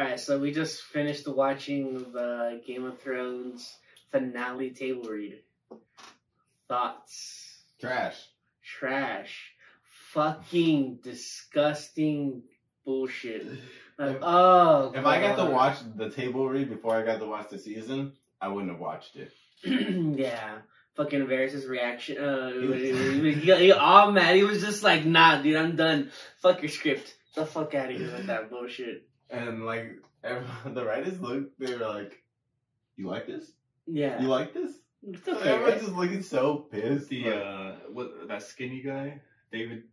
All right, so we just finished watching the Game of Thrones finale table read. Thoughts? Trash. Trash. Fucking disgusting bullshit. Like, oh. If I got to watch the table read before I got to watch the season, I wouldn't have watched it. yeah. Fucking Varys' reaction. Uh, he, he, he all mad. He was just like, nah, dude, I'm done. Fuck your script. The fuck out of here with that bullshit. And like everyone, the writers looked, they were like, "You like this? Yeah. You like this?" It's okay, Everyone's right? just looking so pissed. The like, uh, what that skinny guy, David,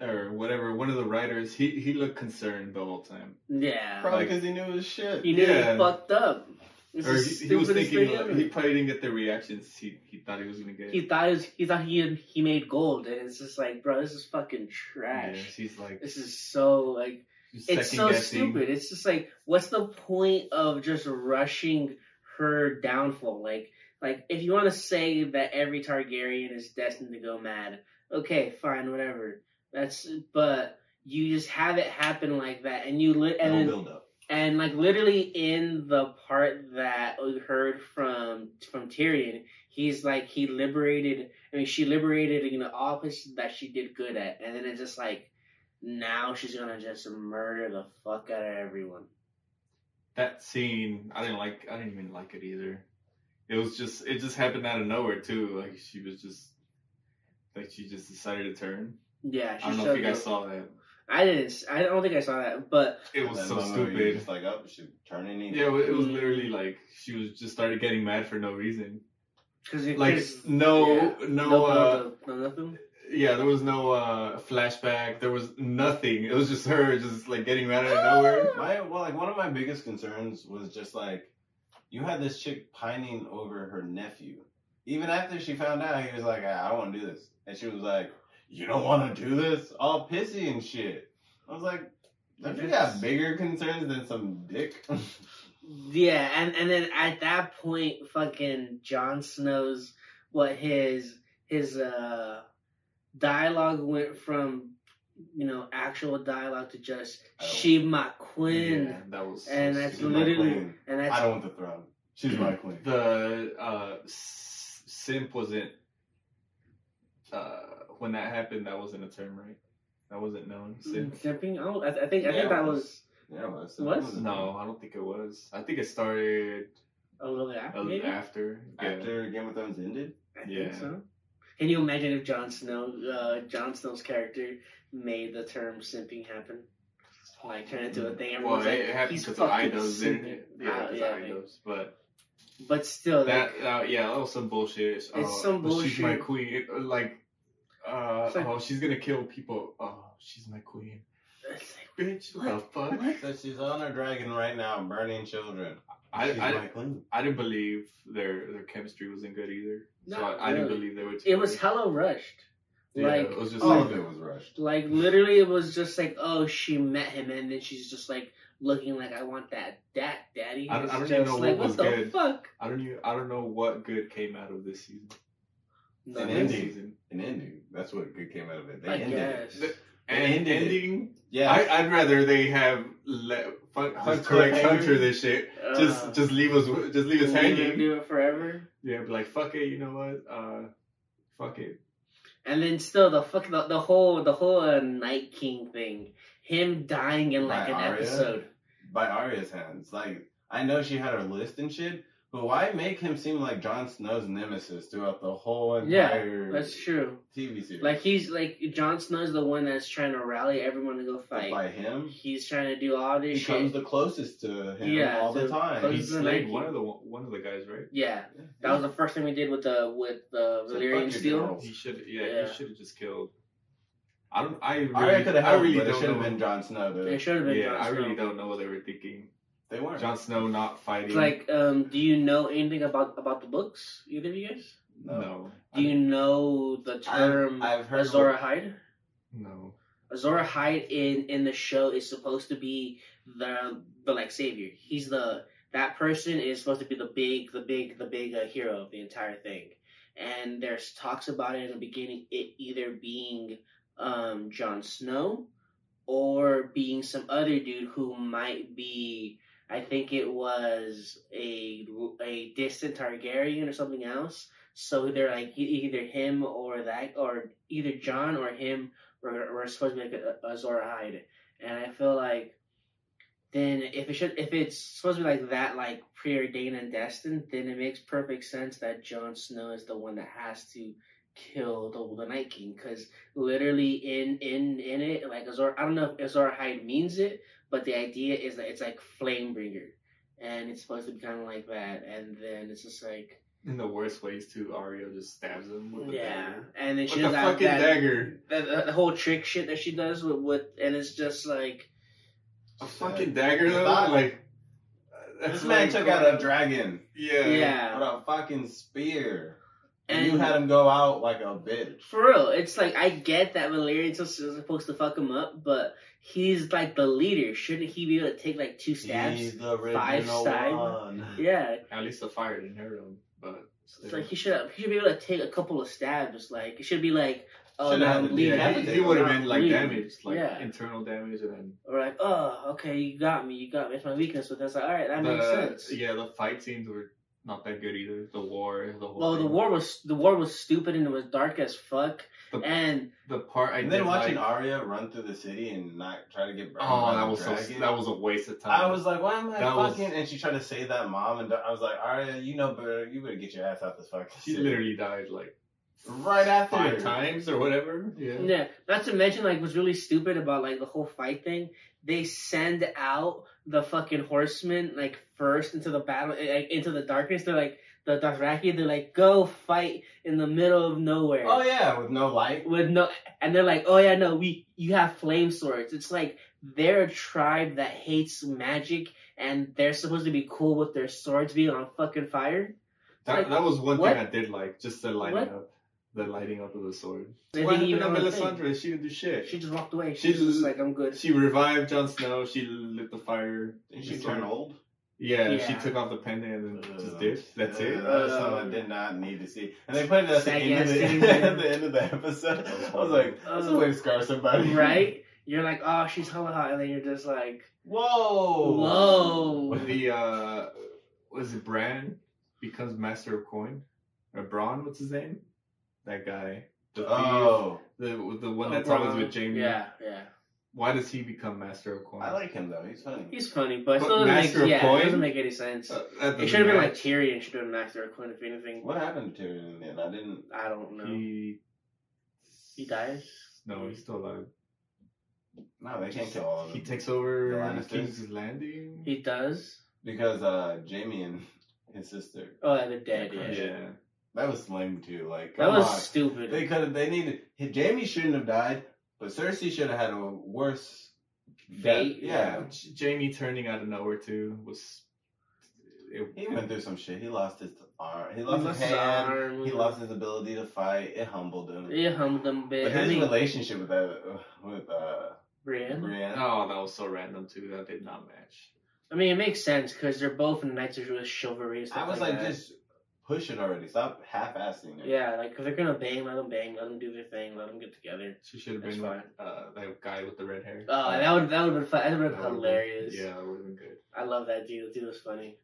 or whatever, one of the writers, he he looked concerned the whole time. Yeah. probably like- because he knew it was shit. He knew Yeah. he fucked up. Or he, he was thinking thing like, he probably didn't get the reactions he, he thought he was gonna get. He thought was, he thought he had, he made gold, and it's just like, bro, this is fucking yeah, trash. she's like This is so like it's so stupid. It's just like, what's the point of just rushing her downfall? Like, like if you want to say that every Targaryen is destined to go mad, okay, fine, whatever. That's but you just have it happen like that, and you li- and no build up. and like literally in the part that we heard from from Tyrion, he's like he liberated. I mean, she liberated know all that she did good at, and then it's just like now she's gonna just murder the fuck out of everyone. that scene. I didn't like. I didn't even like it either. It was just it just happened out of nowhere too. Like she was just like she just decided to turn. Yeah, she I don't know showed if you guys up. saw that. I didn't. I don't think I saw that, but It was so moment where you're stupid. Just like, oh, she turning. Yeah, it was, it was Mm. literally like she was just started getting mad for no reason. because it Like no, yeah, no, no, uh, no, no, nothing. Yeah, there was no uh flashback. There was nothing. It was just her just like getting mad out of nowhere. My well, like one of my biggest concerns was just like, you had this chick pining over her nephew. Even after she found out, he was like, "Ah, I want to do this, and she was like, You don't want to do this, all pissy and shit. I was like, Don't you got bigger concerns than some dick? Yeah, and and then at that point, fucking Jon Snow's what his his uh dialogue went from you know actual dialogue to just Oh. she my queen, Yeah, that was so and that's literally and that's I don't want the throne. She's my queen. the uh, simp wasn't uh, when that happened. That wasn't a term, right? That wasn't known. Simp. simping. Oh, I, I think I Yeah, think that it was Yeah, well, that's What? No, I don't think it was. I think it started a little after. uh, Maybe? after. Yeah. After Game of Thrones ended, I think Yeah. so. Can you imagine if Jon Snow, uh, Jon Snow's character, made the term simping happen? Like turn into a thing. Well, Everyone's it, like, it happened he's because of fucking idols, simping. didn't it? Yeah, Ah, because yeah, of idols. But But still, that, like, uh, yeah, that was some bullshit. It's some bullshit. She's my queen. It, uh, like, uh, like- oh, she's gonna kill people. Oh, she's my queen. it's like, Bitch, what the What? fuck? so she's on her dragon right now, burning children. I, She's I, my queen. I didn't believe their their chemistry wasn't good either. So Not I, I didn't believe they were. it was hella rushed. Yeah, like, it was just All like, of it was rushed. Like literally, it was just like, oh, she met him, and then she's just like looking like, I want that, that, daddy. I don't- I don't even know like, what was the good. fuck? I don't even I don't know what good came out of this season. No, An This ending. season. An ending. That's what good came out of it. They I ended guess. it. The- And ended ending, Yeah. I, I'd rather they have let fuck, Just correct? Hunter this shit. Uh, just just leave us just leave us hanging. do it forever. Yeah, be like fuck it. You know what? Uh, fuck it. And then still the fuck the, the whole the whole uh, Night King thing, him dying in like By an Arya? episode. by Arya's hands. Like I know she had her list and shit, but why make him seem like Jon Snow's nemesis throughout the whole entire? Yeah, That's true. TV series? Like he's like Jon Snow's the one that's trying to rally everyone to go fight. by him, He's trying to do all this. he this comes the closest to him Yeah, all the time. close- He This is the slayed one of the one of the guys, right? yeah, that was the first thing we did with the with the So Valyrian steel. girl. He should. Yeah, Yeah. he should have just killed. I don't. I really. Arya could have I really don't should have been Jon Snow. It should have been yeah, Jon I really Snow. don't know what they were thinking. They weren't. Jon Snow not fighting. Like, um, do you know anything about about the books? Either of you guys? no, Do you know the term I've heard Azor Ahai? no. Azor Ahai in in the show is supposed to be the the like savior. He's the that person is supposed to be the big the big the big uh, hero of the entire thing. And there's talks about it in the beginning, it either being um, Jon Snow or being some other dude who might be. I think it was a a distant Targaryen or something else. So they're like either him or that, or either Jon or him were, were supposed to be like a, a Azor Ahai. And I feel like then if it should if it's supposed to be like that, like preordained and destined, then it makes perfect sense that Jon Snow is the one that has to kill the, the Night King because literally in in in it like Azor I don't know if Azor Ahai means it, but the idea is that it's like Flamebringer, and it's supposed to be kind of like that, and then it's just like In the worst ways too, Arya just stabs him with a yeah, dagger. and then With she the does that, fucking that, dagger. that, that- the whole trick shit that she does with, with and it's just like A uh, fucking dagger though? thought- Like that's This man like took out a dragon Yeah. yeah, with a fucking spear. And, and you had him go out like a bitch. For real, it's like I get that Valyrian's supposed to fuck him up, but he's like the leader. Shouldn't he be able to take like two stabs? He's the Five stabs? Yeah, At least the fire didn't hurt him, but it's like he should he should be able to take a couple of stabs. Like it should be like, oh, Shouldn't now have I'm to do bleeding. that. yeah, he, would have been like bleeding. damaged, like Yeah. internal damage, and then Or like, oh, okay, you got me, you got me. It's my weakness, but that's like, all right, that makes sense. Yeah, the fight scenes were not that good either. The war, the whole. Well, the war was the war was stupid and it was dark as fuck. The- And the part I And then watching like, Arya run through the city and not try to get burned Oh, that the was so, that was a waste of time. I was like, why am I That was- fucking? And she tried to save that mom, and I was like, Arya, you know better. You better get your ass out this fucking She city. literally died like right after five times or whatever. Yeah. Yeah, not to mention like what's really stupid about like the whole fight thing. They send out the fucking horsemen like first into the battle, eh, like into the darkness. They're like the Dothraki. They're like go fight in the middle of nowhere Oh yeah, with no light. with no, and they're like, oh yeah, no, we you have flame swords. It's like they're a tribe that hates magic, and they're supposed to be cool with their swords being on fucking fire. That, Like, that was one what? thing I did like, just to lighting What? up, the lighting up of the sword. They what didn't happened to know a thing. Melisandre? She didn't do shit. She just walked away. She She's just just- like, I'm good. She revived Jon Snow. She lit the fire. Did she Just turn old? Yeah, Yeah. she took off the pendant and then just Uh, dipped. That's yeah, it. That was Uh, something I did not need to see. And they put it at the, end of the, at the end of the episode. I was like, that's a way to scar somebody. right? You're like, oh, she's hella hot, and then you're just like, Whoa. whoa. When the uh, was it Bran becomes master of coin or Braun? What's his name? That guy. The thief. Oh. The the one Oh, that's always with Jaime. Yeah, yeah. Why does he become master of coin? I like him though. He's funny. He's funny, but it But still doesn't Master make, of yeah, Coin? it doesn't make any sense. Uh, it should have been like match. Tyrion should have been Master of Coin, if anything. What happened to him in the end? I didn't. I don't know. He He dies? No, he's still alive. No, they can't kill all of them. He takes over The Lannisters? King's Landing. He does? because uh, Jaime and his sister. Oh, yeah, they're dead, Yeah, yeah. Yeah. That was lame too. Like, That was on. stupid. They could have. They needed. Jaime shouldn't have died, but Cersei should have had a worse Fate, death. Yeah. Jaime turning out of nowhere too was. It, He went through some shit. He lost his arm. He He lost, lost his his hand. arm. He lost his ability to fight. It humbled him. It humbled him a But his I mean, relationship with that with uh Brienne? Brienne. oh, that was so random too. That did not match. I mean, it makes sense because they're both knights of chivalry. and I was like, like, just push it already. Stop half-assing it. Yeah, like, if they're gonna bang, let them bang, let them do their thing, let them get together. She should have been fine. uh, that guy with the red hair. Oh, that would that would have been fun. That would have been hilarious. Yeah, that would have been good. I love that dude. The dude was funny.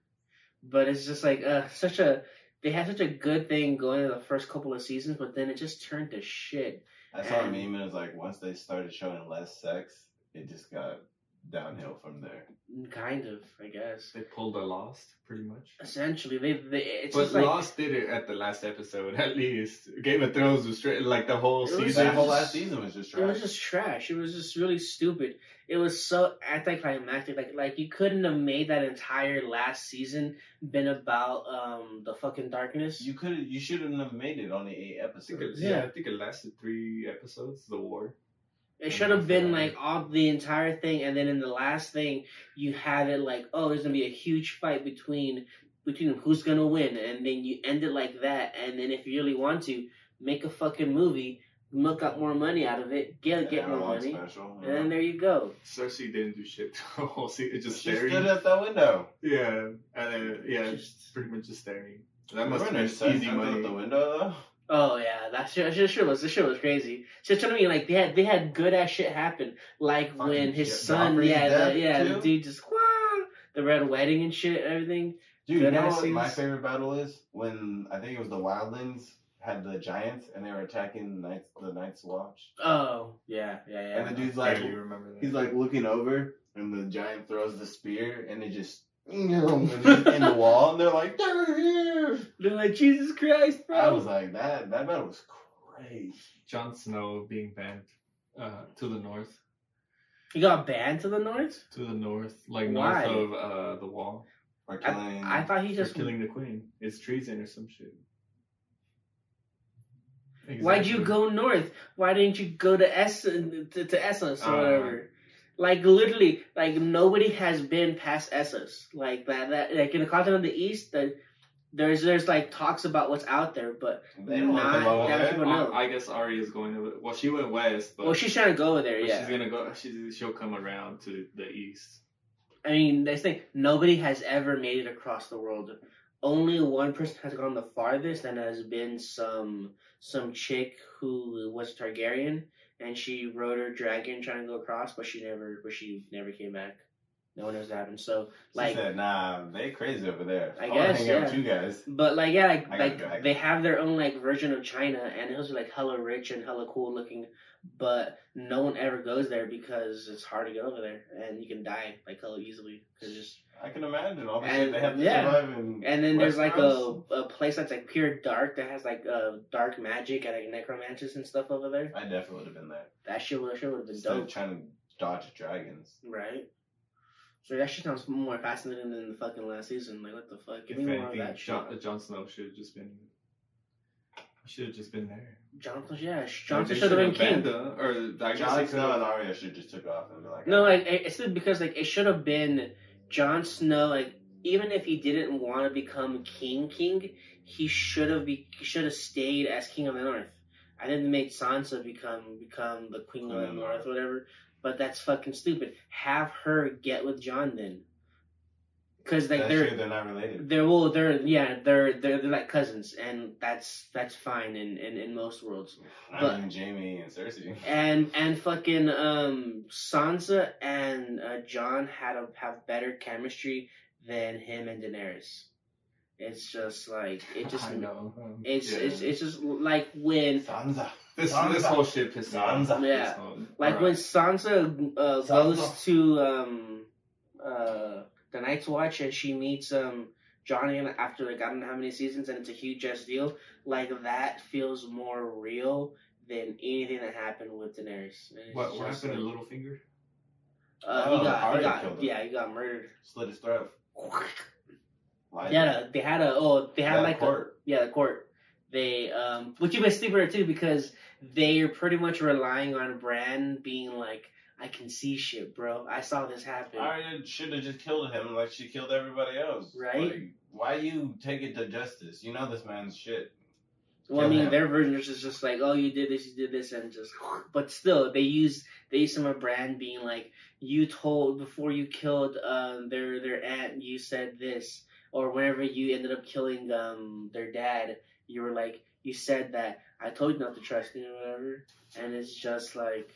But it's just like uh, such a they had such a good thing going in the first couple of seasons, but then it just turned to shit. I saw a meme and it was like once they started showing less sex, it just got downhill from there. Kind of, I guess. They pulled a Lost pretty much. Essentially, they, they it's But just like Lost did it at the last episode. At least Game of Thrones was straight like the whole It was season. That whole last season was just it was trash. just trash. It was just really stupid. It was so anticlimactic. Like like you couldn't have made that entire last season been about um the fucking darkness. You could you shouldn't have made it only eight I it, episodes. yeah. Yeah. I think it lasted three episodes. The war. It should have been like all the entire thing, and then in the last thing, you have it like, oh, there's gonna be a huge fight between between who's gonna win, and then you end it like that, and then if you really want to, make a fucking movie, milk out more money out of it, get get more money, special. and then there you go. Cersei didn't do shit the whole season. Just she staring. stood at the window. Yeah, and then, yeah, Just- pretty much just staring. That must Remember have been easy money. out the window though? Oh yeah, that shit, that shit was that shit was crazy. So you know what I mean? Like they had they had good ass shit happen. Like Fucking when his shit. son, Joffrey's yeah, the, yeah, the dude just Wah! the red wedding and shit, everything. Dude, Good you know ass what my favorite battle is? When I think it was the Wildlings had the giants and they were attacking the Knights the Night's Watch. Oh yeah, yeah, yeah. And the dude's I like barely remember that. he's like looking over and the giant throws the spear and it just in the wall and they're like, They're here They're like Jesus Christ, bro. I was like, that that battle was crazy. Jon Snow being banned uh, to the north, he got banned to the north. to the north, like Why? north of uh, the wall, For I, killing I thought he for just. killing the queen. It's treason or some shit. Why'd you go north? Why didn't you go to Ess to, to Essos or Uh, whatever? Like literally, like nobody has been past Essos. Like that, that like in the continent of the east, that there's there's like talks about what's out there, but they don't not that people know. I, I guess Arya is going to. Well, she went west, but well, she's trying to go over there. Yeah, she's gonna go. She's, she'll come around to the east. I mean, they think nobody has ever made it across the world. Only one person has gone the farthest, and has been some some chick who was Targaryen, and she rode her dragon trying to go across, but she never, but she never came back. No one knows what happened. So, She like, said, nah, they crazy over there. I I, guess, hang out with yeah. you guys. but like, yeah, like, like they have their own like version of China, and it was like hella rich and hella cool looking. But no one ever goes there because it's hard to get over there, and you can die like hella easily because just I can imagine all the And- shit they have to yeah. survive in And then there's like a, a place that's like pure dark that has like uh, dark magic and like necromancers and stuff over there. I definitely would have been there. That shit would have been Instead of dope, trying to dodge dragons. right? So that shit sounds more fascinating than the fucking last season. Like what the fuck? Give If me more of anything, that shit. Jon, Jon Snow should have just been. Should have just been there. Johnson, yeah, Like, Johnson they should have been banned king. her, Or I guess Jon they Snow and could've- Arya should just took off and be like, No, "Ah." like it- it's because like it should have been Jon Snow. Like even if he didn't want to become king, king, he should have be should have stayed as king of the north. I think they made Sansa become become the queen of the Queen. north, whatever. But that's fucking stupid. Have her get with Jon then, because like That's they're true, they're not related. they're well they're yeah they're they're they're like cousins, and that's that's fine in in, in most worlds. I but- mean, Jaime and Cersei. And and fucking um Sansa and uh, Jon had a have better chemistry than him and Daenerys. It's just like it just I know. it's yeah. it's it's just like when Sansa. This Sansa. this whole shit pissed me off. Sansa. Yeah. This whole- like alright. when Sansa uh, Sansa. goes to um uh the Night's Watch and she meets um Johnny after like I don't know how many seasons and it's a huge ass deal. Like that feels more real than anything that happened with Daenerys. And it's What, what just happened to like- Littlefinger? Uh, Oh, he got, he Arya got, him. yeah, he got murdered. Slit his throat. Lied They had a, they had a, oh, they had That like a, court. yeah, the court. They, um, which even stupider too because they are pretty much relying on Bran being like, I can see shit, bro. I saw this happen. Arya should have just killed him like she killed everybody else. Right? Like, why you take it to justice? You know this man's shit. Well, I mean, him. their version is just like, oh, you did this, you did this, and just, but still, they use they use some of Bran being like, you told before you killed um their their aunt, you said this, or whenever you ended up killing um their dad, you were like, you said that I told you not to trust me or whatever, and it's just like.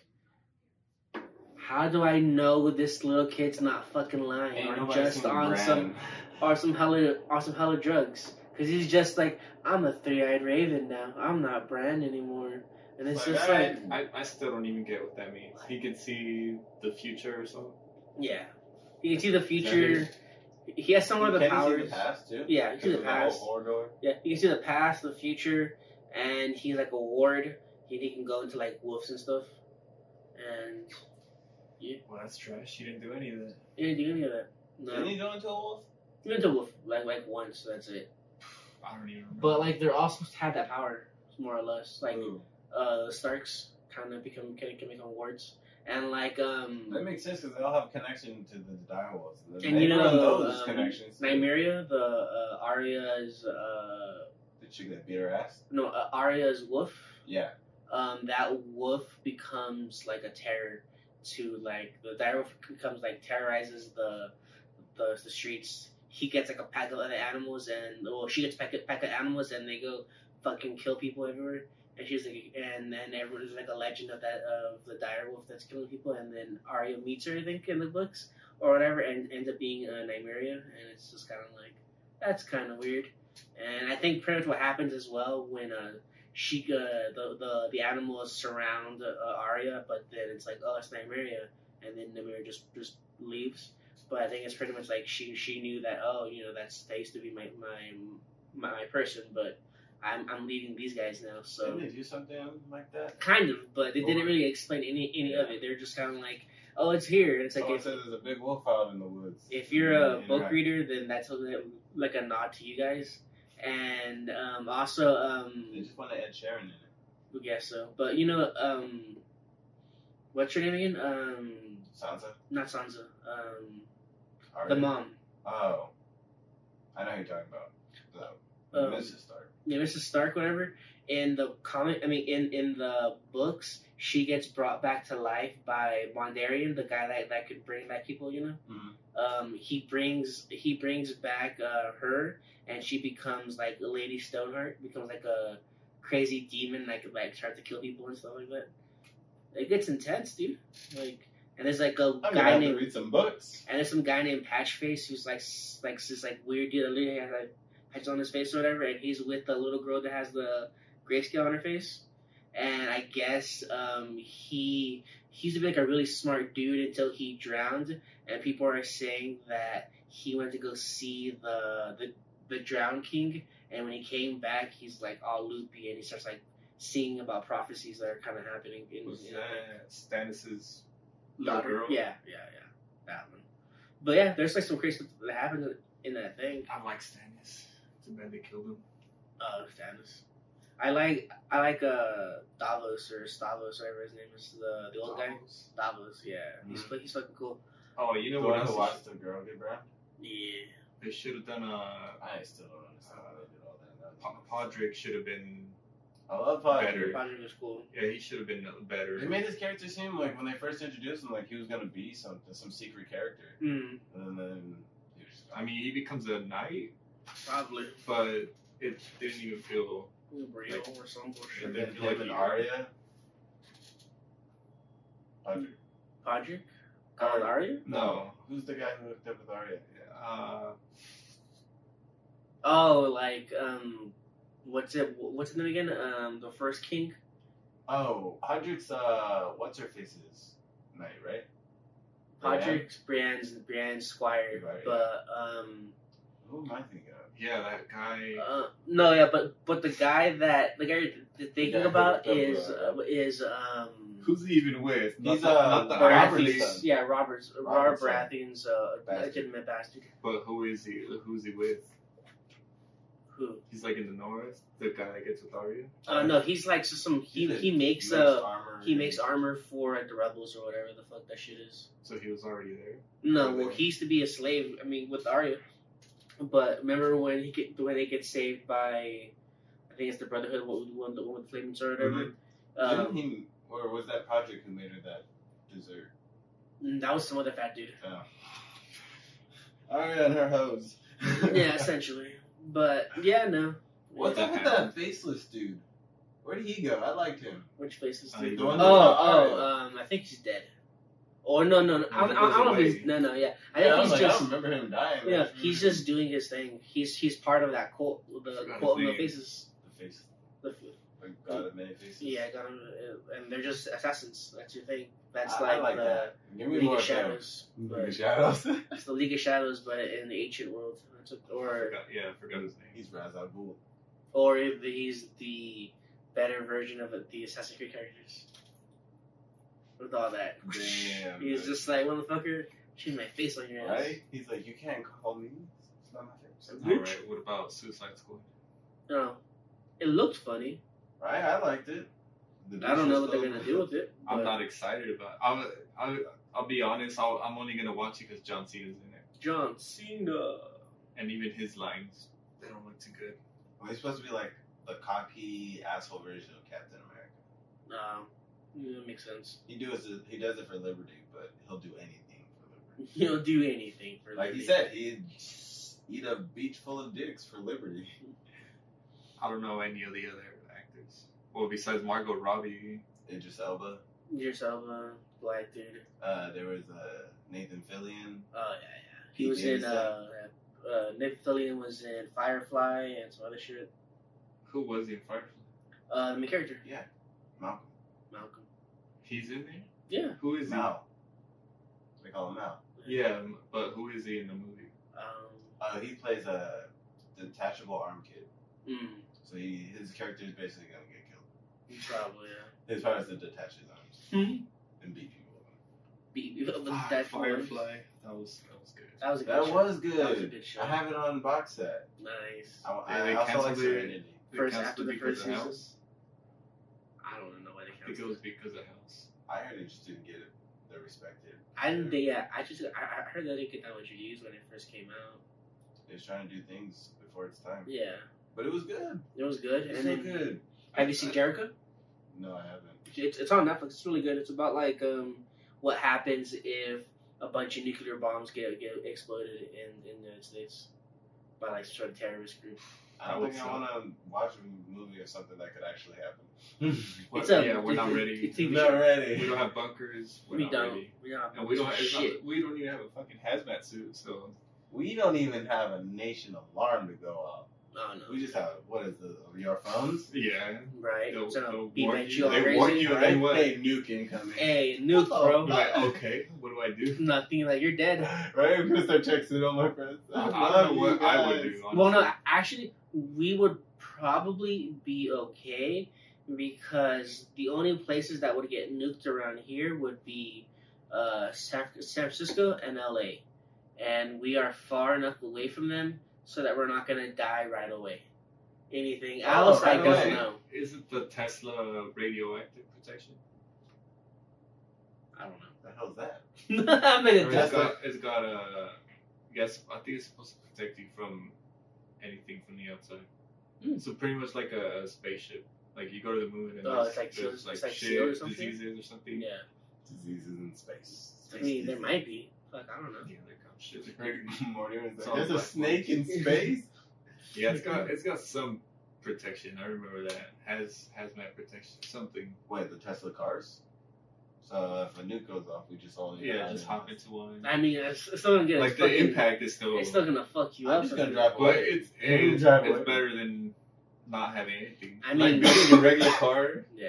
How do I know this little kid's not fucking lying Ain't or just on some or some hella or some hella drugs. Cause he's just like, I'm a three-eyed raven now. I'm not Bran anymore. And it's Like, just alright. like, I, I still don't even get what that means. He can see the future or something. yeah, you can see the future. He has some of the Can he see powers. the past too. Yeah, you can see the past. Yeah, you can see the past, the future, and he's like a ward. He, he can go into like wolves and stuff. And yeah. Well, that's trash. He didn't do any of that. he didn't do any of that. No, Didn't he go into a wolf? he went to wolf like like once. That's it. I don't even remember. But like they're all supposed to have that power, more or less. Like Ooh. uh, the Starks kind of become can, can become wards, and like um, That makes sense because they all have connection to the direwolves. And they you know, run those um, connections. Nymeria, the uh, Arya's uh, The chick that beat her ass. no uh, Arya's wolf. Yeah. Um, that wolf becomes like a terror to like the direwolf becomes like terrorizes the the, the streets. He gets like a pack of other animals, and well, she gets pack pack of animals, and they go fucking kill people everywhere. And she's like, and then everyone's like a legend of that of the dire wolf that's killing people. And then Arya meets her, I think, in the books or whatever, and ends up being uh, Nymeria. And it's just kind of like that's kind of weird. And I think pretty much what happens as well when uh, she uh, the the the animals surround uh, Arya, but then it's like oh it's Nymeria, and then Nymeria just just leaves. But I think it's pretty much like she she knew that oh you know that's that used to be my my, my person, but I'm I'm leading these guys now. So Didn't they do something like that? kind of, but they didn't really explain any any of it. They're just kind of like oh it's here. And it's like Someone if, said there's a big wolf out in the woods. if you're a Yeah, book right. reader, then that's a, like a nod to you guys. And um, also um, They just want to Ed Sheeran in it. I guess so. But you know, um, what's your name again? Um, Sansa? not Sansa. Um, Arya? the mom. Oh. I know who you're talking about. The Um, Mrs. Stark. Yeah, Mrs. Stark, whatever. In the comic, I mean, in in the books, she gets brought back to life by Dondarrion, the guy that that could bring back people. You know, Mhm. um, he brings he brings back uh, her, and she becomes like Lady Stoneheart, becomes like a crazy demon, like like start to kill people and stuff like that. It gets intense, dude. Like, and there's like a I'm guy named read some books. And there's some guy named Patchface who's like like this like weird dude that literally has like patches on his face or whatever, and he's with the little girl that has the grayscale on her face. And I guess um, he he used to be like a really smart dude until he drowned, and people are saying that he went to go see the the the drowned king, and when he came back, he's like all loopy, and he starts like seeing about prophecies that are kind of happening. In, Was in that Stannis's daughter. girl? Yeah, yeah, yeah. That one. But yeah, there's like some crazy stuff that happened in that thing. I like Stannis. Too bad they killed him. Uh, Stannis. I like I like uh Davos or Stavos, whatever his name is, the the old guy. Davos. Davos, yeah. He's Mhm. he's fucking cool. Oh, you know the what one else? who watched the girl get brown? Yeah. They should have done a. I still don't understand how they did all that. Pa- Podrick should have been. I love Podrick. Better. Padre was cool. Yeah, he should have been better. They made this character seem like when they first introduced him, like he was gonna be something, some secret character, Mm, and then he was I mean, he becomes a knight, probably. but it didn't even feel. Real or some bullshit. And him, then feel like an he- Arya. Podrick. Podrick? Called Arya? No, who's the guy who hooked up with Arya? Uh, Oh, like um, what's it? What's his name again? Um, the first king. Oh, Podrick's uh, what's her face's knight, right? Podrick's Brienne's Brienne's squire, Right. but um, Who am I thinking of? yeah, that guy. uh, no, yeah, but but the guy that the guy you're thinking guy who about is uh, is um. Who's he even with? He's, not, uh, not the Robert Robert Baratheon's son. son. Yeah, Robert's Robert Robert's son. Baratheon's uh, Bastard. legitimate bastard. But who is he? Who's he with? Who? He's like in the north. The guy that gets with Arya. Uh, no, he's like just some. He He's a- he makes Makes uh armor he makes armor for like, the rebels or whatever the fuck that shit is. So he was already there. No, well, he used to be a slave. I mean, with Arya. But remember when he get when they get saved by, I think it's the Brotherhood, what one the one with the flaming sword or whatever. Didn't Um, he, or was that Project who made her that dessert? that was some other fat dude. Oh. Arya and her hose. yeah, essentially. But yeah, no. What's Yeah. up with that faceless dude? Where did he go? I liked him. Which face is Uh, dude? the Oh, one oh, um, I think he's dead. Or no, no, no. I, don't- I, I don't know if he's no, no. Yeah, I think Yeah, I he's like, I just. don't remember him dying. Yeah, man. he's just doing his thing. He's he's part of that cult, the cult of the faces. the face, The, god of many faces. yeah, I got him, uh, and they're just assassins. That's your thing. That's I- I like, like the that. Give League of of. Shadows. League of Shadows. it's the League of Shadows, but in the ancient world. That's what- I Or forgot, yeah, I forgot his name. he's Ra's al Ghul. or if he's the better version of the Assassin's Creed characters. With all that. Damn. He's dude. just like, motherfucker, shoot my face on your ass. right. He's like, you can't call me. It's not my face. Bitch. What about Suicide Squad? No. It looked funny. Right. I liked it. The I don't know what they're gonna do with it. I'm not excited about. I'll, I'll, I'll be honest. I'll, I'm only gonna watch it because John Cena's in it, John Cena. and even his lines, they don't look too good. Well, he's supposed to be like the cocky asshole version of Captain America. No. Yeah, that makes sense. He does it. He does it for liberty, but he'll do anything for liberty. He'll do anything for Like he said, he'd eat a beach full of dicks for liberty. I don't know any of the other actors. Well, besides Margot Robbie. Idris Elba. Idris Elba, black dude. Uh, there was uh, Nathan Fillion. Oh yeah, yeah. He He was in uh, uh, Nick Fillion was in Firefly and some other shit. Who was he in Firefly? Uh, the main character, Yeah, Malcolm. Malcolm. He's in there. Yeah. Who is Mal. They call him Mal. Yeah, but who is he in the movie? Um. Uh, he plays a detachable arm kid. Mm, So he his character is basically gonna get killed. probably. Yeah. His power is to detach his arms Hmm. and beat people. Beat me up with Ah, that Firefly. That was that was good. That was a good. That show. was good. That was a good show. I have it on box set. Nice. I, Yeah, I, they I also like canceled it. Serenity. First after the first season. House. I don't know why they I think it was because of House. I heard it just didn't get it. The respected. I didn't. They, yeah, I just I, I heard that it didn't get that much reviews when it first came out. They was trying to do things before its time, Yeah, but it was good. it was good. It's and so then, good. have you seen Jericho? No, I haven't. It's, it's on Netflix. It's really good. It's about like um what happens if a bunch of nuclear bombs get get exploded in in the United States by like some sort of terrorist group. I don't think I want to watch a movie of something that could actually happen. But, It's a- yeah, we're not it's a- ready. it's TV not show. We don't have bunkers. We're we not don't. ready. We don't. have And we don't. Have, shit. not, we don't even have a fucking hazmat suit. So We don't even have a nation alarm to go off. Oh no. We just have what is the your phones? yeah, right. they'll, so they'll be warn you. you They crazy. warn you, and then what? Hey, nuke incoming. Hey, nuke, bro. Like, okay, what do I do? Nothing. Like you're dead. Right? I'm gonna start texting all my friends. I, I don't know you what I would guys. do. Well, no, actually, we would probably be okay because the only places that would get nuked around here would be uh, San, San Francisco and LA. And we are far enough away from them so that we're not going to die right away. Anything Oh, else? I don't away. know. Is it the Tesla radioactive protection? I The hell's that? don't know. I'm Or gonna it's test got, it's got a. Yes, I think it's supposed to protect you from anything from the outside. Hmm. So pretty much like a, a spaceship. Like you go to the moon and Oh, there's, it's like there's shield- like like shit, or diseases or something. Yeah. Diseases in space. I mean, there might be. Fuck, I don't know. Yeah, there comes shit. Morty was It's like, all There's a black snake in space. Yeah, it's got it's got some protection. I remember that has has hazmat protection something. Wait, the Tesla cars. So if a nuke goes off, we just all Yeah, just in hop into one. I mean, it's, it's still gonna get Like the fucking- impact is still. It's still gonna fuck you I'm up. just gonna fucking- drive But away. it's it's, drive it's away. better than not having anything. I mean- like building a regular car. Yeah,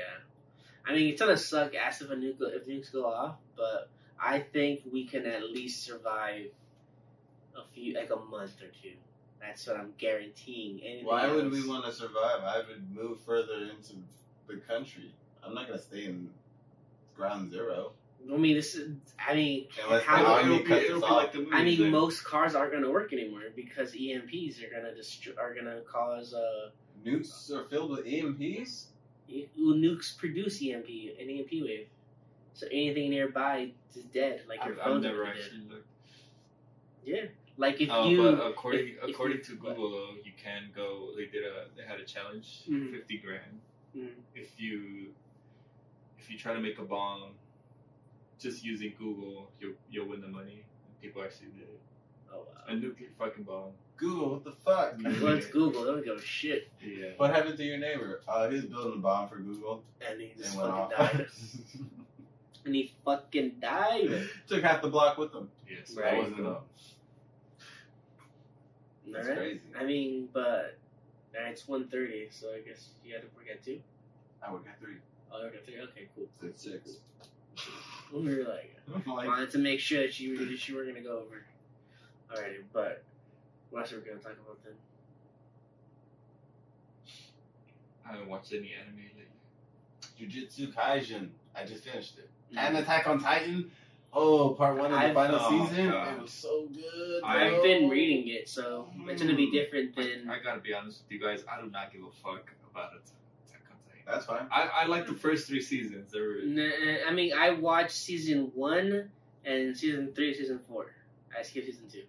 I mean it's gonna suck ass if a nuke if nukes go off, but I think we can at least survive a few like a month or two. That's what I'm guaranteeing. Anything Why would we want to survive? I would move further into the country. I'm not gonna stay in ground zero. I mean, this is. I mean, Unless how? the It'll, army it'll be, cuts it'll be like the movies. I mean, then. most cars aren't gonna work anymore because EMPs are gonna destro- are gonna cause uh Nukes are filled with EMPs. nukes produce EMP an EMP wave, so anything nearby is dead. Like your I've, I've phone's never gonna be dead. actually looked. Yeah, like if Uh, you. but according if- if according you- to Google though, you can go. They did a they had a challenge, Mhm. fifty grand. Mhm. If you if you try to make a bomb, just using Google, you'll you'll win the money. And people actually did it. Oh wow. A nuclear fucking bomb. Google, what the fuck? Yeah. Well, it's Google. They don't give a shit, Yeah. What happened to your neighbor? Uh, he was building a bomb for Google and he just and went fucking off. died. and he fucking died. Took half the block with him. Yes. That wasn't enough. That's Alright. crazy. I mean, but alright, it's 1.30, so I guess you had to work at two. I would get three. Oh, okay, three. Okay, cool. Six. Six. We were like, like, wanted to make sure that you that you were gonna go over. Alrighty, but what else are we gonna talk about then? I haven't watched any anime lately. Jujutsu Kaisen. I just finished it. Mm. And Attack on Titan. Oh, part one of the I've- final oh, season. God. It was so good. I- I've been reading it, so it's gonna be Mm. different than. I gotta be honest with you guys. I do not give a fuck about Attack Attack on Titan. That's fine. I, I like the first three seasons. They were Nah, I mean, I watched season one and season three, season four. I skipped season two.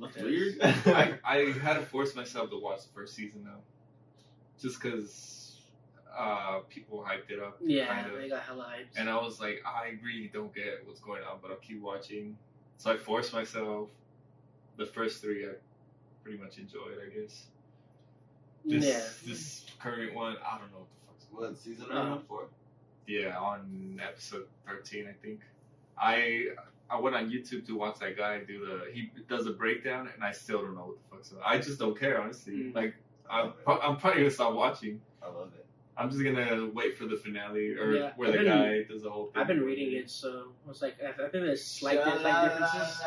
That's weird. I, I had to force myself to watch the first season though, just because uh, people hyped it up. Yeah, kind of. they got hella hyped. And I was like, I really don't get what's going on, but I'll keep watching. So I forced myself. The first three I pretty much enjoyed, I guess. This yeah. this current one, I don't know what the fuck's What season are you on for? Yeah, on episode thirteen, I think. I I went on YouTube to watch that guy do the he does a breakdown, and I still don't know what the fuck's up. I just don't care, honestly. Mm. Like I'm I'm probably gonna stop watching. I love it. I'm just gonna wait for the finale or Yeah, where I've the been- guy does the whole thing. I've been reading it, so it's like I I think there's slight, slight Sha-la-la-la-la. differences,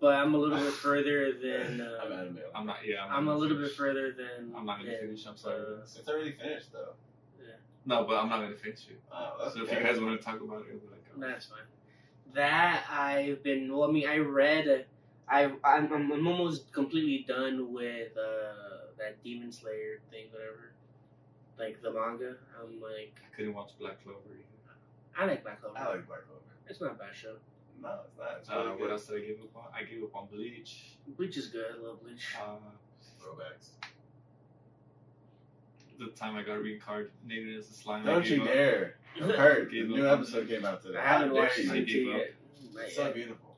but I'm a little bit further than. I'm Uh, anime. I'm not. Yeah, I'm, I'm a gonna little bit further than. I'm not gonna than, finish. I'm sorry. uh, It's already finished though. Yeah. No, but I'm not gonna finish it. Oh, that's So if you guys want to talk about it, we'll be like, oh. That's fine. That I've been. Well, I mean, I read. I I'm, I'm I'm almost completely done with uh that Demon Slayer thing, whatever. Like the manga. I'm like, I couldn't watch Black Clover. Either. I like Black Clover. I like Black Clover. It's not a bad show. No, it's not. It's Uh, really what else did I give up on? I gave up on Bleach. Bleach is good. I love Bleach. Uh, Throwbacks. the time I got reincarnated as a slime. I Don't gave you up. dare. I'm hurt. The new episode came out today. I haven't How dare watched you. I gave up. yet. It's so beautiful.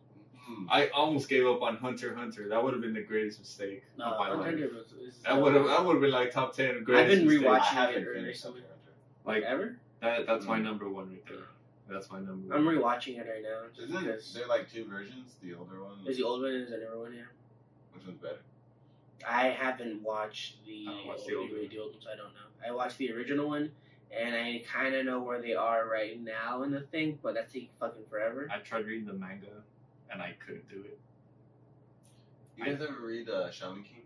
Mm. I almost gave up on Hunter Hunter. That would have been the greatest mistake No, of my life. Hunter was- That would have that would have been like top ten greatest. I've greatest. been mistakes. Rewatching haven't it or finished something. Hunter. Like Ever? that. That's my Mm. number one right there. That's my number. I'm rewatching it right now just Isn't because. there like two versions? The older one. There's the old one and there's the newer one. Yeah. Which one's better? I haven't watched the, I haven't the old, old one. old one, so I don't know. I watched the original one, and I kind of know where they are right now in the thing, but that's taking fucking forever. I tried reading the manga, and I couldn't do it. You guys ever read uh, Shaman King?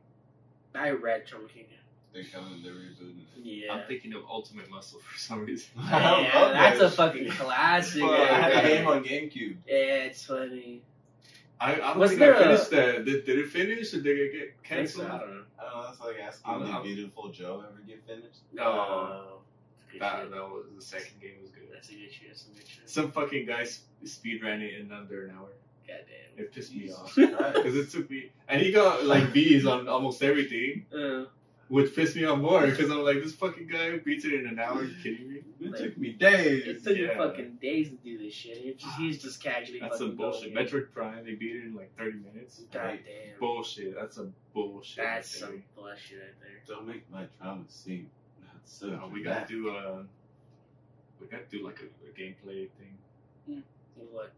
I read Trauma King. They're coming. They're rebooting it. Yeah. I'm thinking of Ultimate Muscle for some reason. I yeah, that's that a fucking classic. Well, I had a game on GameCube. Yeah, it's funny. I, I don't Was think there I a- finished that. Did, did it finish or did it get I so, canceled? I don't know. I don't know. That's like asking I'm- did I'm- Beautiful Joe ever get finished? No. Oh, it's a good That, shit. that was the second game was good. That's a good shit. That's a good shit. Some fucking guy sp- speed ran it in under an hour. Goddamn. It pissed me off. Because it took me, and he got like B's on almost everything, Uh, which pissed me off more. Because I'm like, this fucking guy beats it in an hour. Are you kidding me? It took me days. it took Yeah. you fucking days to do this shit. It's just, he's just casually That's fucking some bullshit. going. Metroid Prime, they beat it in like 30 minutes. Goddamn. Bullshit. That's some bullshit. right That's there. some bullshit right there. Don't make my trauma seem not so. No, we gotta do a, we gotta do like a, a gameplay thing. Hmm. What?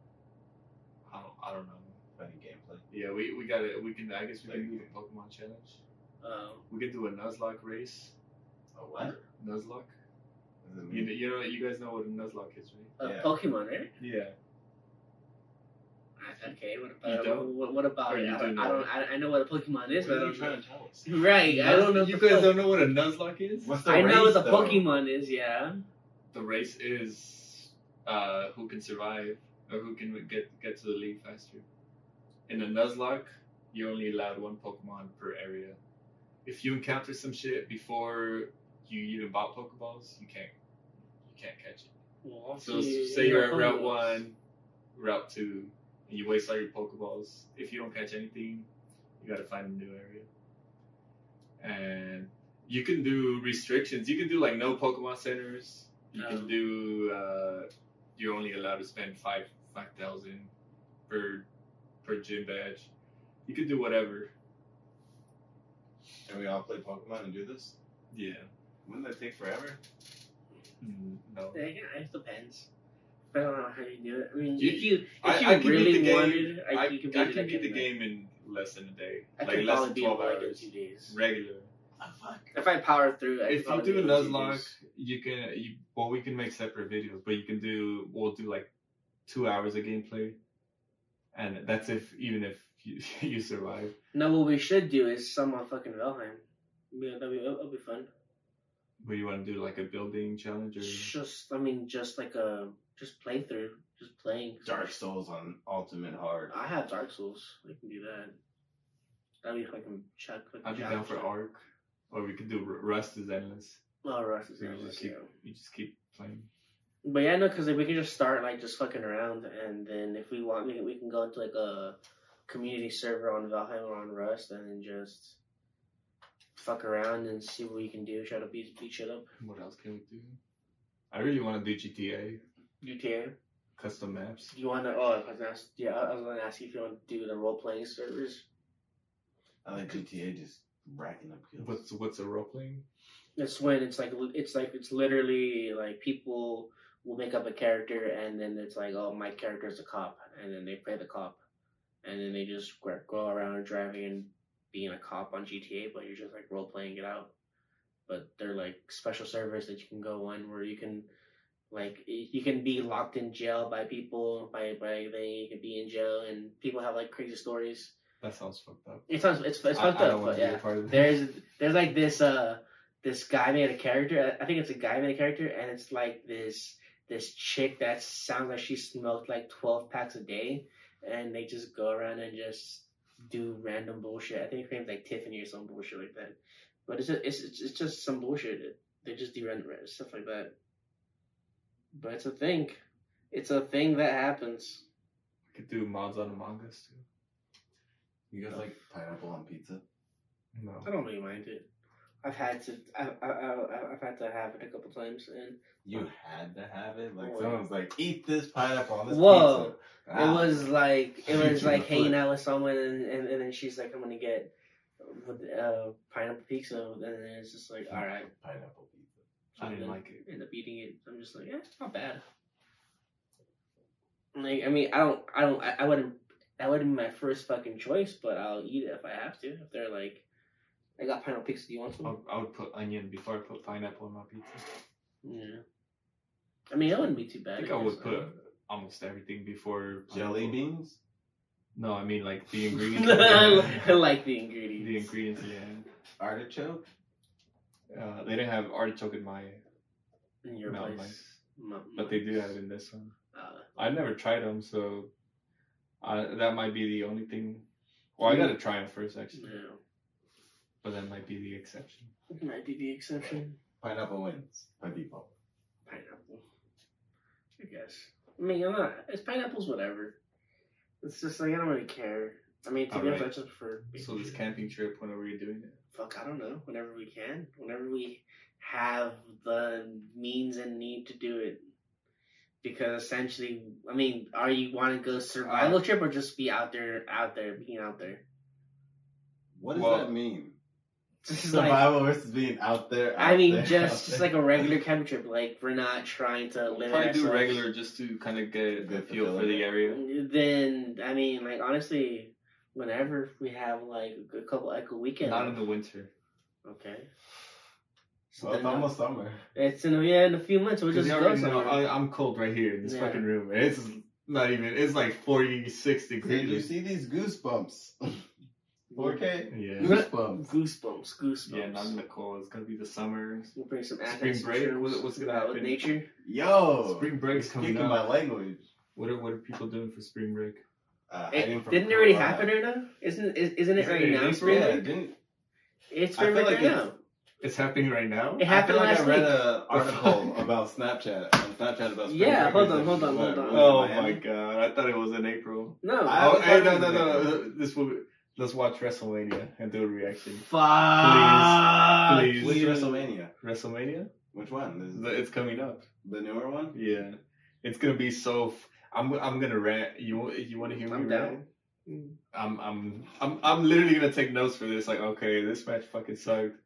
I don't, I don't know. funny gameplay. Yeah, we we gotta, we can. I guess we can do a Pokemon challenge. Um, We could do a Nuzlocke race. A what? Nuzlocke. You know, you know, you guys know what a Nuzlocke is, right? uh, Yeah. Pokemon, right? Yeah. Okay, what You about don't? what, what about it? I do don't, know I don't. I, I know what a Pokemon is, but What I are you don't trying know. to tell us? Right, I don't know. You what guys fuck- don't know what a Nuzlocke is? What's the I know what the though? Pokemon is. Yeah. The race is uh, who can survive or who can get get to the league faster. In a Nuzlocke, you're only allowed one Pokemon per area. If you encounter some shit before you even bought Pokeballs, you can't you can't catch it. Well, So say you you're at Route One, Route Two, and you waste all your Pokeballs. If you don't catch anything, you got to find a new area. And you can do restrictions. You can do like no Pokemon centers. You Oh. can do. Uh, you're only allowed to spend five five thousand per per gym badge. You can do whatever. Can we all play Pokemon and do this? Yeah. Wouldn't that take forever? Mm, no. Yeah, yeah, it depends. I don't know how you do it. I mean, You- if you if I- you I can beat really the game- wanted, I, I, you can I beat can it beat the like game in less than a day. I like less than beat it twelve like hours. two days. Regular. Oh, fuck. If I power through, I if you do a beat it in two Nuzlocke, days. you can. You, well, we can make separate videos, but you can do. We'll do like two hours of gameplay, and that's if even if you, you survive. No, what we should do is some on fucking Valheim. Yeah, that'll be, that'll be fun. But you want to do like a building challenge or? Just, I mean, just like a just playthrough, just playing. Dark Souls on Ultimate Hard. I have Dark Souls. I can do that. That'd be fucking chuck. fucking I'd be down for challenge. Arc, or we could do Rust is endless. Oh, Rust is You endless, just keep yeah. you just keep playing. But yeah, no, because we can just start like just fucking around, and then if we want, we can, we can go into like a community server on Valheim or on Rust, and then just fuck around and see what we can do. Try to beat beat shit up. What else can we do? I really want to do GTA GTA. custom maps. You want to? Oh, I was gonna ask, yeah, I was gonna ask you if you want to do the role playing servers. I like GTA just racking up kills. What's what's a role playing? It's when it's like it's like it's literally like people will make up a character and then it's like oh my character is a cop and then they play the cop and then they just go around driving and being a cop on GTA but you're just like role playing it out. But they're like special servers that you can go on where you can like you can be locked in jail by people by by they you can be in jail and people have like crazy stories. That sounds fucked up. It sounds it's it's I- fucked I up, but want to be yeah. part of that. There's there's like this uh this guy made a character. I think it's a guy made a character, and it's like this this chick that sounds like she smoked like twelve packs a day, and they just go around and just do random bullshit. I think her name's like Tiffany or some bullshit like that. But it's just, it's it's it's just some bullshit. They just do random stuff like that. But it's a thing. It's a thing that happens. I could do mods on Among Us too. You guys like pineapple on pizza? No. I don't really mind it. I've had to. I, I, I, I've had to have it a couple times, and You had to have it. Like Oh, someone's like, eat this pineapple on this Whoa. pizza. It was like it was like hanging out with someone, and, and, and then she's like, "I'm gonna get uh, pineapple pizza," and then it's just like, "All right." pineapple pizza. I didn't like it. End up eating it. I'm just like, "Yeah, it's not bad." Like, I mean, I don't, I don't, I, I wouldn't, that wouldn't be my first fucking choice, but I'll eat it if I have to. If they're like, "I got pineapple pizza. Do you want some?" I, I would put onion before I put pineapple on my pizza. Yeah. I mean, it wouldn't be too I bad. think I would put almost everything before Jelly pineapple. beans? No, I mean like the ingredients. I like the ingredients. the ingredients, yeah. Artichoke? Uh, they didn't have artichoke in my, in your No, place. like- but they do have it in this one. Uh, I never tried them, so uh, that might be the only thing. Well, I gotta try them first, actually, no. But that might be the exception. Might be the exception. Pineapple wins by default. Pineapple. I guess. I mean, I'm not. It's pineapples, whatever. It's just like I don't really care. I mean, to be honest, I just prefer. So this camping trip, when are we doing it? Fuck, I don't know. Whenever we can, whenever we have the means and need to do it. Because essentially, I mean, are you want to go survival uh, trip or just be out there, out there, being out there? What does Well, that mean? Just like, Survival versus being out there. I mean, there, just just there. like a regular camping trip. Like we're not trying to We'll limit probably do regular just to kind of get a Get the feel feel for the area. Then I mean, like honestly, whenever we have like a couple like a weekend. Not in the winter. okay. So Well, it's then, almost summer. it's in a, yeah in a few months we'll just you go know, somewhere. I, I'm cold right here in this Yeah. fucking room. It's not even. It's like 46 Did degrees. you see these goosebumps? 4K? Yeah. Goosebumps. Goosebumps, goosebumps. Yeah, not in the cold. It's gonna be the summer. We'll bring some Spring break? What- what's gonna with happen? nature. Yo! Spring break's coming Speaking up. my language. What are what are people doing for spring break? Uh, It, from didn't it already Corona. happen right now? Isn't is, isn't it Isn't right it now? Spring Yeah, break? didn't. It's I spring feel break like right it's- now. It's happening right now. It I happened feel like last I read week. an article about Snapchat on Snapchat about spring Yeah, hold on, hold on, hold on. Oh my god! I thought it was in April. No. I oh, was hey, no, talking no, no! This will. Let's watch WrestleMania and do a reaction. Fuck. Please. Which you. WrestleMania? WrestleMania? Which one? Is The- It's coming up. the newer one? Yeah, it's gonna be so. F- I'm I'm gonna rant. You you want to hear me I'm rant? down. I'm I'm I'm I'm literally gonna take notes for this. Like, okay, this match fucking sucked.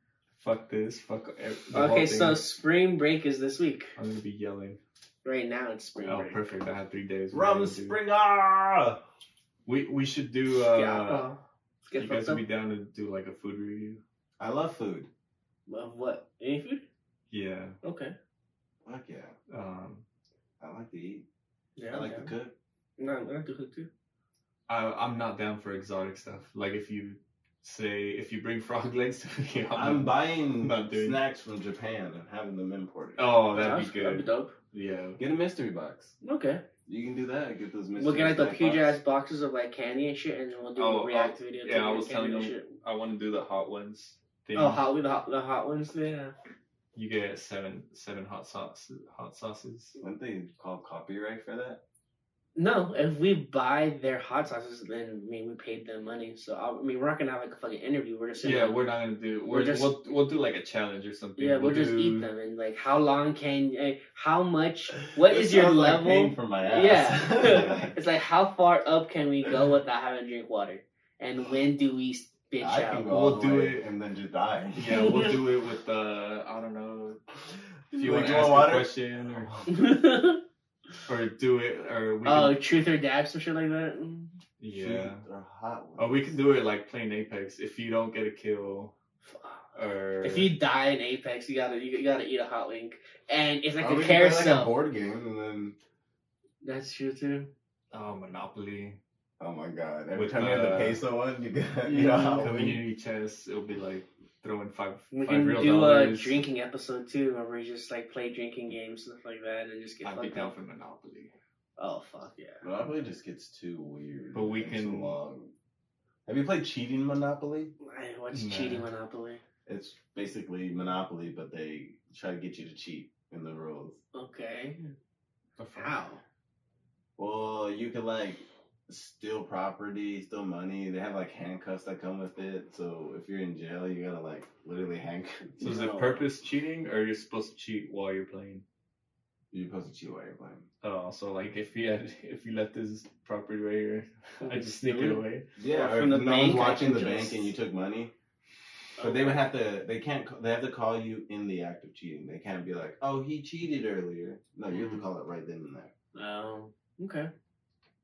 Fuck this. Fuck. ev- Okay, so spring break is this week. I'm gonna be yelling. Right now it's spring Oh, break. perfect. I have three days. We're Rum Springer! We we should do. Uh, get alcohol. Let's get you guys fucked would be down to do like a food review. I love food. Love what? Any food? Yeah. Okay. Fuck yeah. Um. I like to eat. Yeah. I like I'm to cook. No, I'm gonna do it too. I I'm not down for exotic stuff. Like if you say if you bring frog legs to me, I'm, I'm buying not doing- snacks from Japan and having them imported. Oh, that'd That'd be That'd be good. dope. Yeah. Get a mystery box. Okay. You can do that. Get those mystery We'll get like the snack huge ass boxes of like candy and shit, and we'll do Oh, a react oh, video. yeah, to I the was candy telling and you- shit. I want to do the hot ones. Thing. Oh, hot the hot the hot ones. Yeah. You get seven seven hot sauce hot sauces. Wouldn't they call copyright for that? No, if we buy their hot sauces, then I mean we paid them money. So I, I mean we're not gonna have like a fucking interview. We're just Yeah, gonna- we're not gonna do. We're We're, just- we'll we'll do like a challenge or something. yeah, we'll, we'll just do, eat them and like how long can eh, how much what is your sounds like level? for my ass. Yeah, it's like how far up can we go without having to drink water, and when do we bitch I out. can go We'll do it. and then just die. Yeah, we'll do it with uh, I don't know. If you Like want to you ask want a water? question or, or do it or we oh, can, truth or dab, some shit like that. yeah. Shoot or we can do it like playing Apex. If you don't get a kill or If you die in Apex, you gotta you gotta eat a hot link, and it's like Or a we can play, like, carousel. a board game and then That's true too. oh Monopoly, oh my god! Every With, time you have to uh, pay someone, you get Mm, you know community chest, it'll be like throwing five We five can real do dollars. a drinking episode too, where we just like play drinking games stuff like that, and just get I'd be down up. for Monopoly. Oh fuck yeah! Monopoly just gets too weird. But we can- too long. Have you played cheating Monopoly? I- What's Nah. cheating Monopoly? It's basically Monopoly, but they try to get you to cheat in the rules. Okay, The fuck? how? Well, you can like steal property, steal money. They have like handcuffs that come with it. So if you're in jail, you gotta like literally handcuff. So is it purpose cheating, or you're supposed to cheat while you're playing? You're supposed to cheat while you're playing. Oh, so like if you had if you left this property right here, I just sneak it away. Yeah, Or or from if the no bank, one's I watching can the just- bank and you took money. But they would oh. have to. They can't. They have to call you in the act of cheating. They can't be like, "Oh, he cheated earlier." No, you have to mm. call it right then and there. Oh, okay.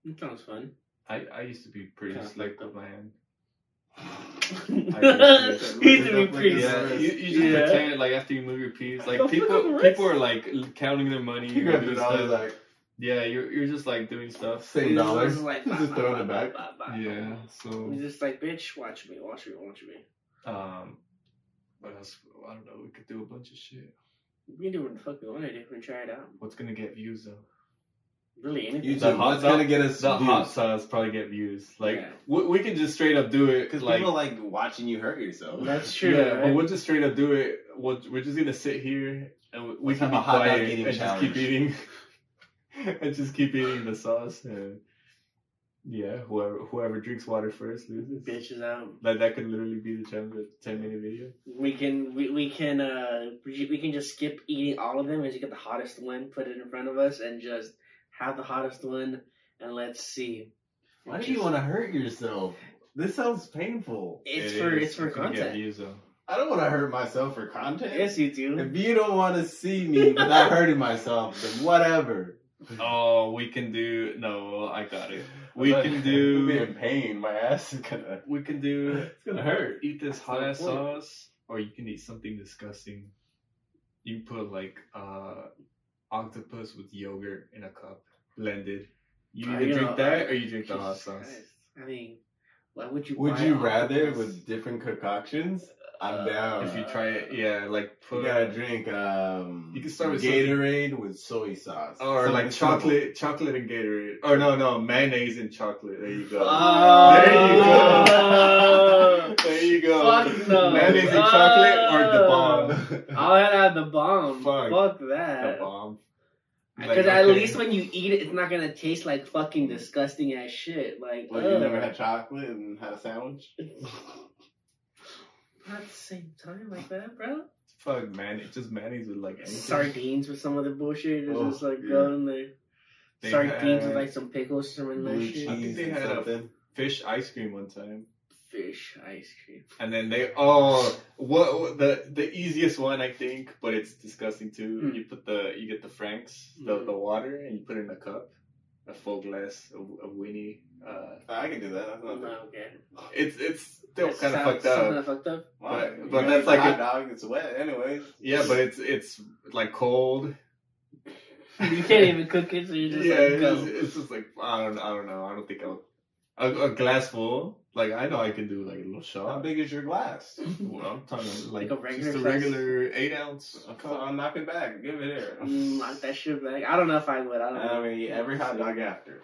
That sounds fun. I, I used to be pretty Kinda slick with my hand. He's He's doing pretty Yeah, you, you just Yeah. pretend like after you move your piece, like Go people fucking rest. people are like counting their money. You or got doing the dollars stuff. like Yeah, you're you're just like doing stuff. same He's dollars. just like, Just throwing it back. bah, bah, bah. Yeah, so He's just like, bitch, watch me, watch me, watch me. um, what else? I don't know. We could do a bunch of shit. We can do what the fuck we want to do and try it out. What's gonna get views though? Really, anything. You The too. hot- What's gonna get us The views? hot sauce probably get views. Like Yeah. we, we can just straight up do it. Because like, people like watching you hurt yourself. That's true. yeah, right? but we'll just straight up do it. We'll, we're just gonna sit here and we, we Let's can be a quiet eating and just keep eating, and just keep eating the sauce. And yeah, whoever whoever drinks water first loses. bitches out. Like that could literally be the challenge. A ten minute video. We can we, we can uh we we can just skip eating all of them and just get the hottest one, put it in front of us, and just have the hottest one, and let's see. Why do you want to hurt yourself? This sounds painful. It's It for is. it's for gonna get content. views though. I don't want to hurt myself for content. Yes, you do. If you don't want to see me without hurting myself, then whatever. Oh, we can do. No, I got it. We I'm can not- I'll be do. in pain. My ass is gonna. We can do. It's gonna hurt. Eat this That's hot the ass point. sauce, or you can eat something disgusting. You put like uh octopus with yogurt in a cup, blended. You Are either you drink know, that uh, or you drink the hot sauce. Christ. I mean, why would you? Would buy you rather octopus? with different concoctions? I'm Uh, down. If you try it, yeah, like You gotta drink um You can start with Gatorade with soy sauce. or like Something simple. chocolate, chocolate and Gatorade. Or no, no, mayonnaise and chocolate. There you go. Oh. There you go. there you go. Fuck no. Mayonnaise and chocolate or the bomb. I'll have the bomb. Fuck. Fuck The that. bomb. Because Like, at okay. least when you eat it, it's not gonna taste like fucking disgusting as shit. Like, Well, you never had chocolate and had a sandwich? Not at the same time like that, bro. Fuck man, it's just mayonnaise with like anything. Sardines with some of the bullshit. It's Oh, just like yeah. go in there. They Sardines with like some pickles, some of that shit. I think they and had a- fish ice cream one time. Fish ice cream. And then they oh what, what- the the easiest one I think, but it's disgusting too. Hmm. You put the you get the Franks, the, Hmm. the water, and you put it in a cup, a full glass of, of Winnie. Uh, I can do that. That's not No, okay. it's it's still That kind of fucked up. fucked up. Why? But- but that's it's like a hot a- dog. It's wet, anyways. Yeah, but it's it's like cold. You can't even cook it, so you just yeah, like it's, just, it's just like I don't I don't know. I don't think I'll a, a glass full. Like I know I can do like a little shot. How big is your glass? Well, I'm talking like, Like a regular just a regular eight ounce. Come on, knock it back. Give it here. Mm, knock that shit back. I don't know if I would. I don't And know. Eat every hot dog after.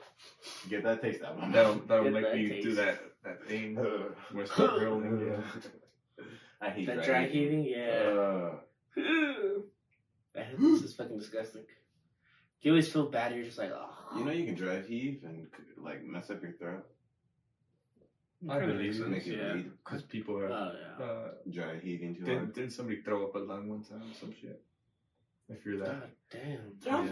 Get that taste out. That'll that'll Get make that me taste. do that that thing it's still rolling. Yeah. I hate That dry heaving, yeah. Uh, That- this is fucking disgusting. You always feel bad. You're just like, oh. you know you can dry heave and like mess up your throat. I Kinda believe makes it. Make it yeah. bleed. Because people are. Oh yeah. Uh, Dry heaving too didn't, hard. didn't somebody throw up a lung one time or some shit? If you're that. God damn. Yeah.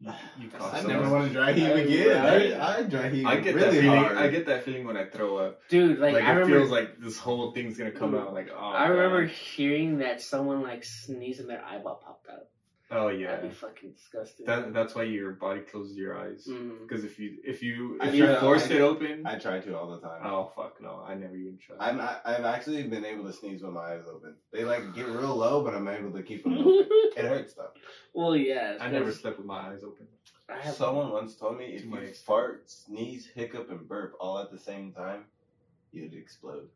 You, you I cost never want to dry heave again. Right? I, I dry heave I get really that feeling. hard. I get that feeling when I throw up. Dude, like, Like, I it remember, feels like this whole thing's gonna come out. Like oh. I remember God. hearing that someone like sneezed and their eyeball popped out. Oh yeah. That'd be fucking disgusting. That, that's why your body closes your eyes. Mm-hmm. Because if you if you I if you try- force I- it open, I try to all the time. oh fuck no, I never even try. I'm I, I've actually been able to sneeze with my eyes open. They like get real low, but I'm able to keep them open. It hurts though. well, yeah. I never slept with my eyes open. Someone once told me if Too you much. fart, sneeze, hiccup, and burp all at the same time, you'd explode.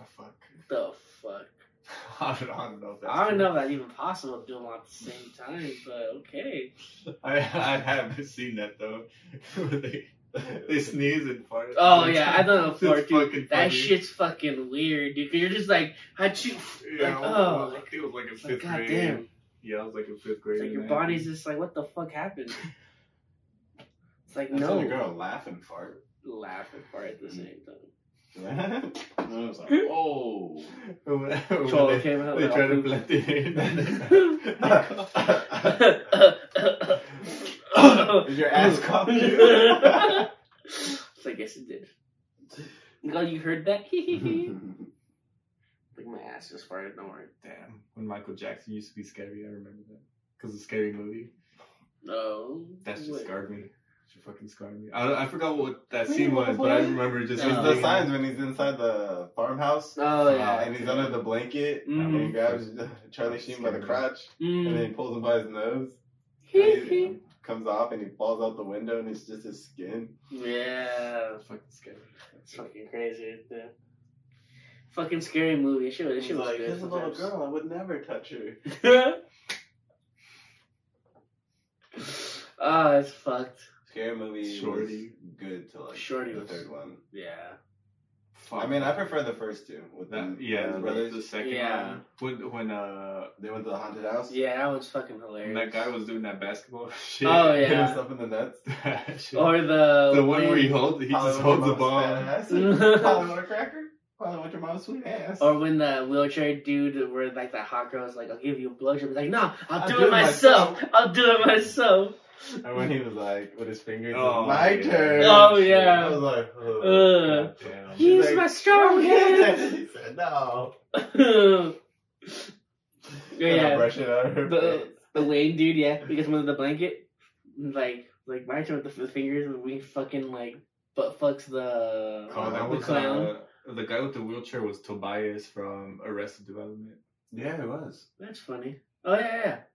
Oh, fuck. the fuck. I don't, I don't know if that's I don't true. know if that's even possible to do them all at the same time, but okay. I I haven't seen that though. Where they they sneeze and fart. Oh yeah, I don't know It's for it, dude. fucking That funny. shit's fucking weird, dude. Cause you're just like, how'd you? Yeah, like, well, oh, I think it was like in it's like, fifth grade. goddamn. Yeah, I was like in fifth It's grade. like your and body's just like, what the fuck happened? It's like I no, saw a girl laugh and fart. laugh and fart at the same time. I was like, whoa. When- when they, came out they like, try all to poop. blend it in. Is your ass cocked? It's like, yes, it did. Oh, you heard that? like my ass just farted. Don't worry. Damn, when Michael Jackson used to be scary, I remember that. Because of the scary movie. No. That just Wait. scarred me. That fucking scarred me. I, I forgot what that scene was, but I remember just. It's No. the signs when he's inside the farmhouse. Oh yeah. and he's under the blanket, Mhm. and he grabs Charlie Sheen by the crotch, and then Mm. he pulls him by his nose. and he comes off, and he falls out the window, and it's just his skin. yeah. That's fucking scary. It's fucking crazy. Yeah. Fucking scary movie. She He's shit was like, good. "This little girl, I would never touch her." oh, it's fucked. Scary movie Shorty. was good to like Shorty the was- third one. Yeah. Fuck. I mean, I prefer the first two with That, the yeah, the, brothers. the second Yeah. one. When, when, uh, They went to the haunted house. Yeah, that was fucking when hilarious. that guy was doing that basketball shit. Oh, Hit yeah. himself in the nuts. Or the the one where he holds, he just holds the ball. Holly want a cracker? Holly want your mom's sweet ass? Or when the wheelchair dude, where like that hot girl was like, "I'll give you a blowjob," he's like, "No, I'll, do, it myself. I'll do it myself." And when he was like, with his fingers, Oh, my yeah. turn. Oh, yeah. I was like, oh, Uh, He's Use like, my strong hand. he said, no. yeah, I yeah. brush it out of her The face. the Wayne dude, yeah, because under the blanket, like like my turn with the, the fingers, and we fucking like butt fucks the Oh, that the was clown. uh, the guy with the wheelchair was Tobias from Arrested Development. Yeah, it was. That's funny. Oh yeah, yeah. That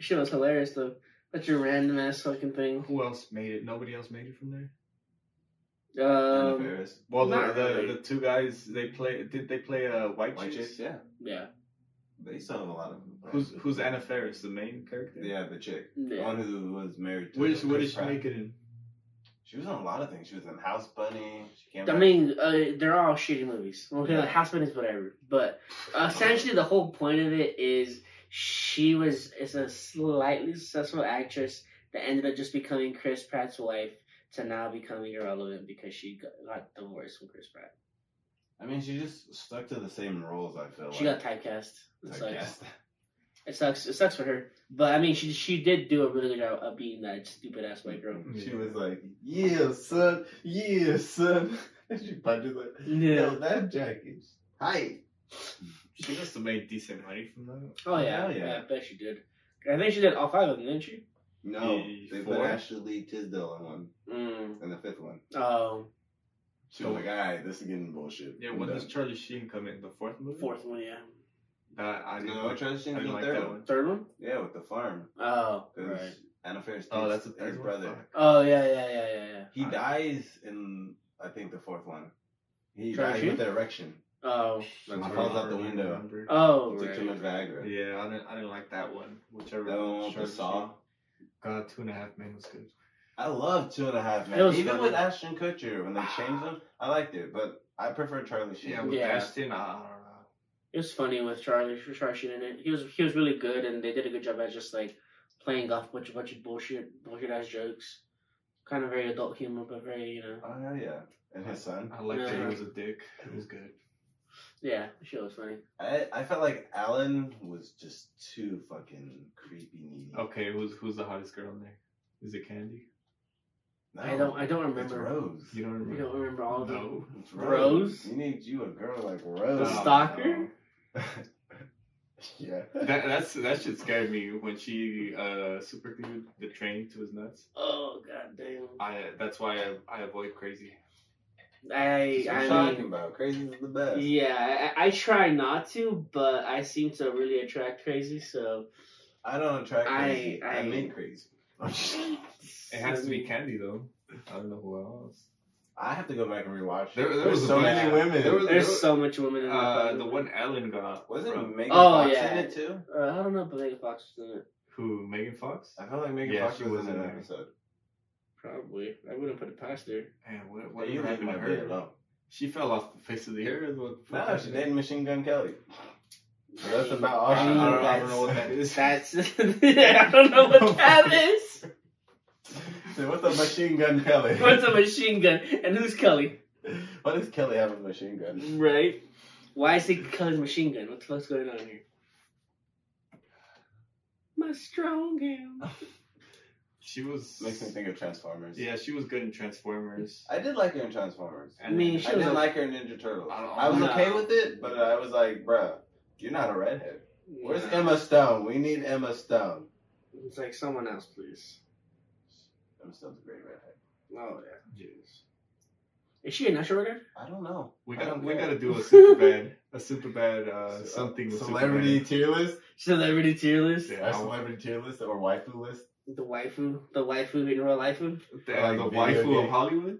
Shit was hilarious though. That's your random ass fucking thing. Who else made it? Nobody else made it from there. Anna Um, Faris. Well, the, Not the, the two guys they play. Did they play uh, White, White Chicks? Chicks, yeah. yeah, They still have a lot of Who's Who's Anna Faris, the main character? Yeah, the chick. The yeah. one who was married to What is what Chris did she Pratt. make it in? She was in a lot of things. She was in House Bunny. She came I back- mean, uh, they're all shitty movies. Okay, like Houseman is whatever, but essentially the whole point of it is she was is a slightly successful actress that ended up just becoming Chris Pratt's wife to now becoming irrelevant because she got, divorced from Chris Pratt. I mean, she just stuck to the same roles. I feel She like. got typecast. It Like, sucks. It sucks. It sucks for her. But I mean, she she did do a really good job of being that stupid ass white girl. She was like, "Yeah, son. Yeah, son." And she punches it. Yo, that jacket's tight. She must have made decent money from that. Oh yeah, yeah. yeah. I bet she did. I think she did all five of them, didn't she? No, Yeah, they four. put Ashley Tisdale on one, Mm. and the fifth one. Oh, She was like, "All right, this is getting bullshit." Yeah, I'm when does Charlie Sheen come in? The fourth movie. fourth one, yeah. That I didn't No, like. Charlie I Sheen's the like third one. one. Third one? Yeah, with the farm. Oh, Because right. Anna Faris Oh, that's the his third brother. Fuck. Oh yeah, yeah, yeah, yeah, yeah. He I- dies in, I think, the fourth one. He Charlie dies Sheen? with an erection. Oh, that's I falls out the don't window. remember. Oh, Took too much right. Viagra. Yeah, I didn't. I didn't like that one. Whichever. That one with the saw. God, uh, Two and a Half Men was good. I love Two and a Half It Men. Even funny. with Ashton Kutcher, when they changed him, I liked it. But I prefer Charlie Sheen. Yeah, with Yeah. Ashton, I, I don't know. It was funny with Charlie Charlie Sheen in it. He was he was really good, and they did a good job at just like playing off a bunch of, bunch of bullshit bullshit ass jokes. Kind of very adult humor, but very you know. Oh, hell yeah. And his son. I liked that Yeah. he was a dick. It was good. Yeah, the show was funny. I, I felt like Alan was just too fucking creepy needy. Okay, who's who's the hottest girl in there? Is it Kandi? No, I don't. I don't It's remember. Rose. You don't I remember? don't remember all of them. No. It's Rose? You need you a girl like Rose. Oh, stalker. yeah. That that's that shit scared me when she uh super glued the train to his nuts. Oh god damn. I that's why I, I avoid crazy. I. That's what I I'm mean, talking about. Crazy is the best. Yeah, I, I try not to, but I seem to really attract crazy. So I don't attract I- crazy. I, I- make crazy. It has to be Kandi though. I don't know who else. I have to go back and rewatch. There- there There's was so bunch- many women. there was- There's so much women in the Uh, the one Ellen got was it from- Megan Oh, Fox yeah. in it too? Uh, I don't know, but Megan Fox was in it. who Megan Fox. I felt like Megan Yeah, Fox she was, was in in an episode. Probably. I wouldn't put it past her. Man, what What what you leave happened to bitch her? alone. She fell off the face of the earth. What the No, she happened? dated Machine Gun Kelly. So that's about all I she don't, I did. don't, I don't know what that is. That's. yeah, I don't know what that is. So what's a Machine Gun Kelly? What's a machine gun? And who's Kelly? Why does Kelly have a machine gun? Right? Why is it Kelly's machine gun? What the fuck's going on here? My strong hand. She was. Makes me think of Transformers. Yeah, she was good in Transformers. I did like her in Transformers. I mean, she I was didn't a- like her in Ninja Turtles. I don't- I was No. okay with it, but I was like, bruh, you're not a redhead. Where's Yeah. Emma Stone? We need Emma Stone. It's like someone else, please. Emma Stone's a great redhead. Oh yeah. Jeez. Is she a natural record? I don't know. We got we got to do a super bad a super bad uh, something with celebrity tier list. Celebrity tier list. Yeah. Celebrity tier list or waifu list. The waifu. The waifu in real life. The Superman. The, uh, the Like video waifu of. Hollywood.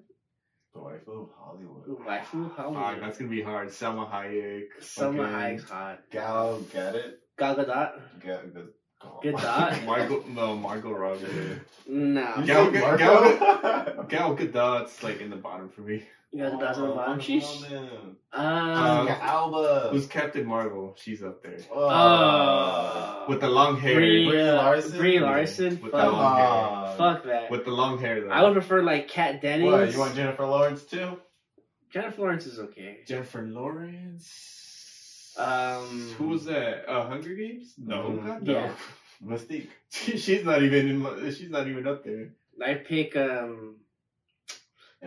The waifu of Hollywood. waifu. How Fuck, that's gonna be hard. Salma Hayek. Summer fucking- Hayek's hot. Gal Gadot. Gal Gadot. Ga- Ga- Gadot. Margot, no, Margot Robbie. No. You Gal- Gal- Marco? Gal Gadot's like in the bottom for me. Gal Gadot's on the bottom. She's. Um, Um. Alba. Who's Captain Marvel? She's up there Oh. Uh, with the long hair. Brie, Brie uh, Larson? Brie Larson. With Fuck, the long hair. fuck that. With the long hair though. I would prefer like Kat Dennings. What, you want Jennifer Lawrence too? Jennifer Lawrence is okay. Jennifer Lawrence. Um, Who was that? Uh, Hunger Games? No, Mhm. God, no. Yeah. Mystique. she's not even in. She's not even up there. I pick um Emma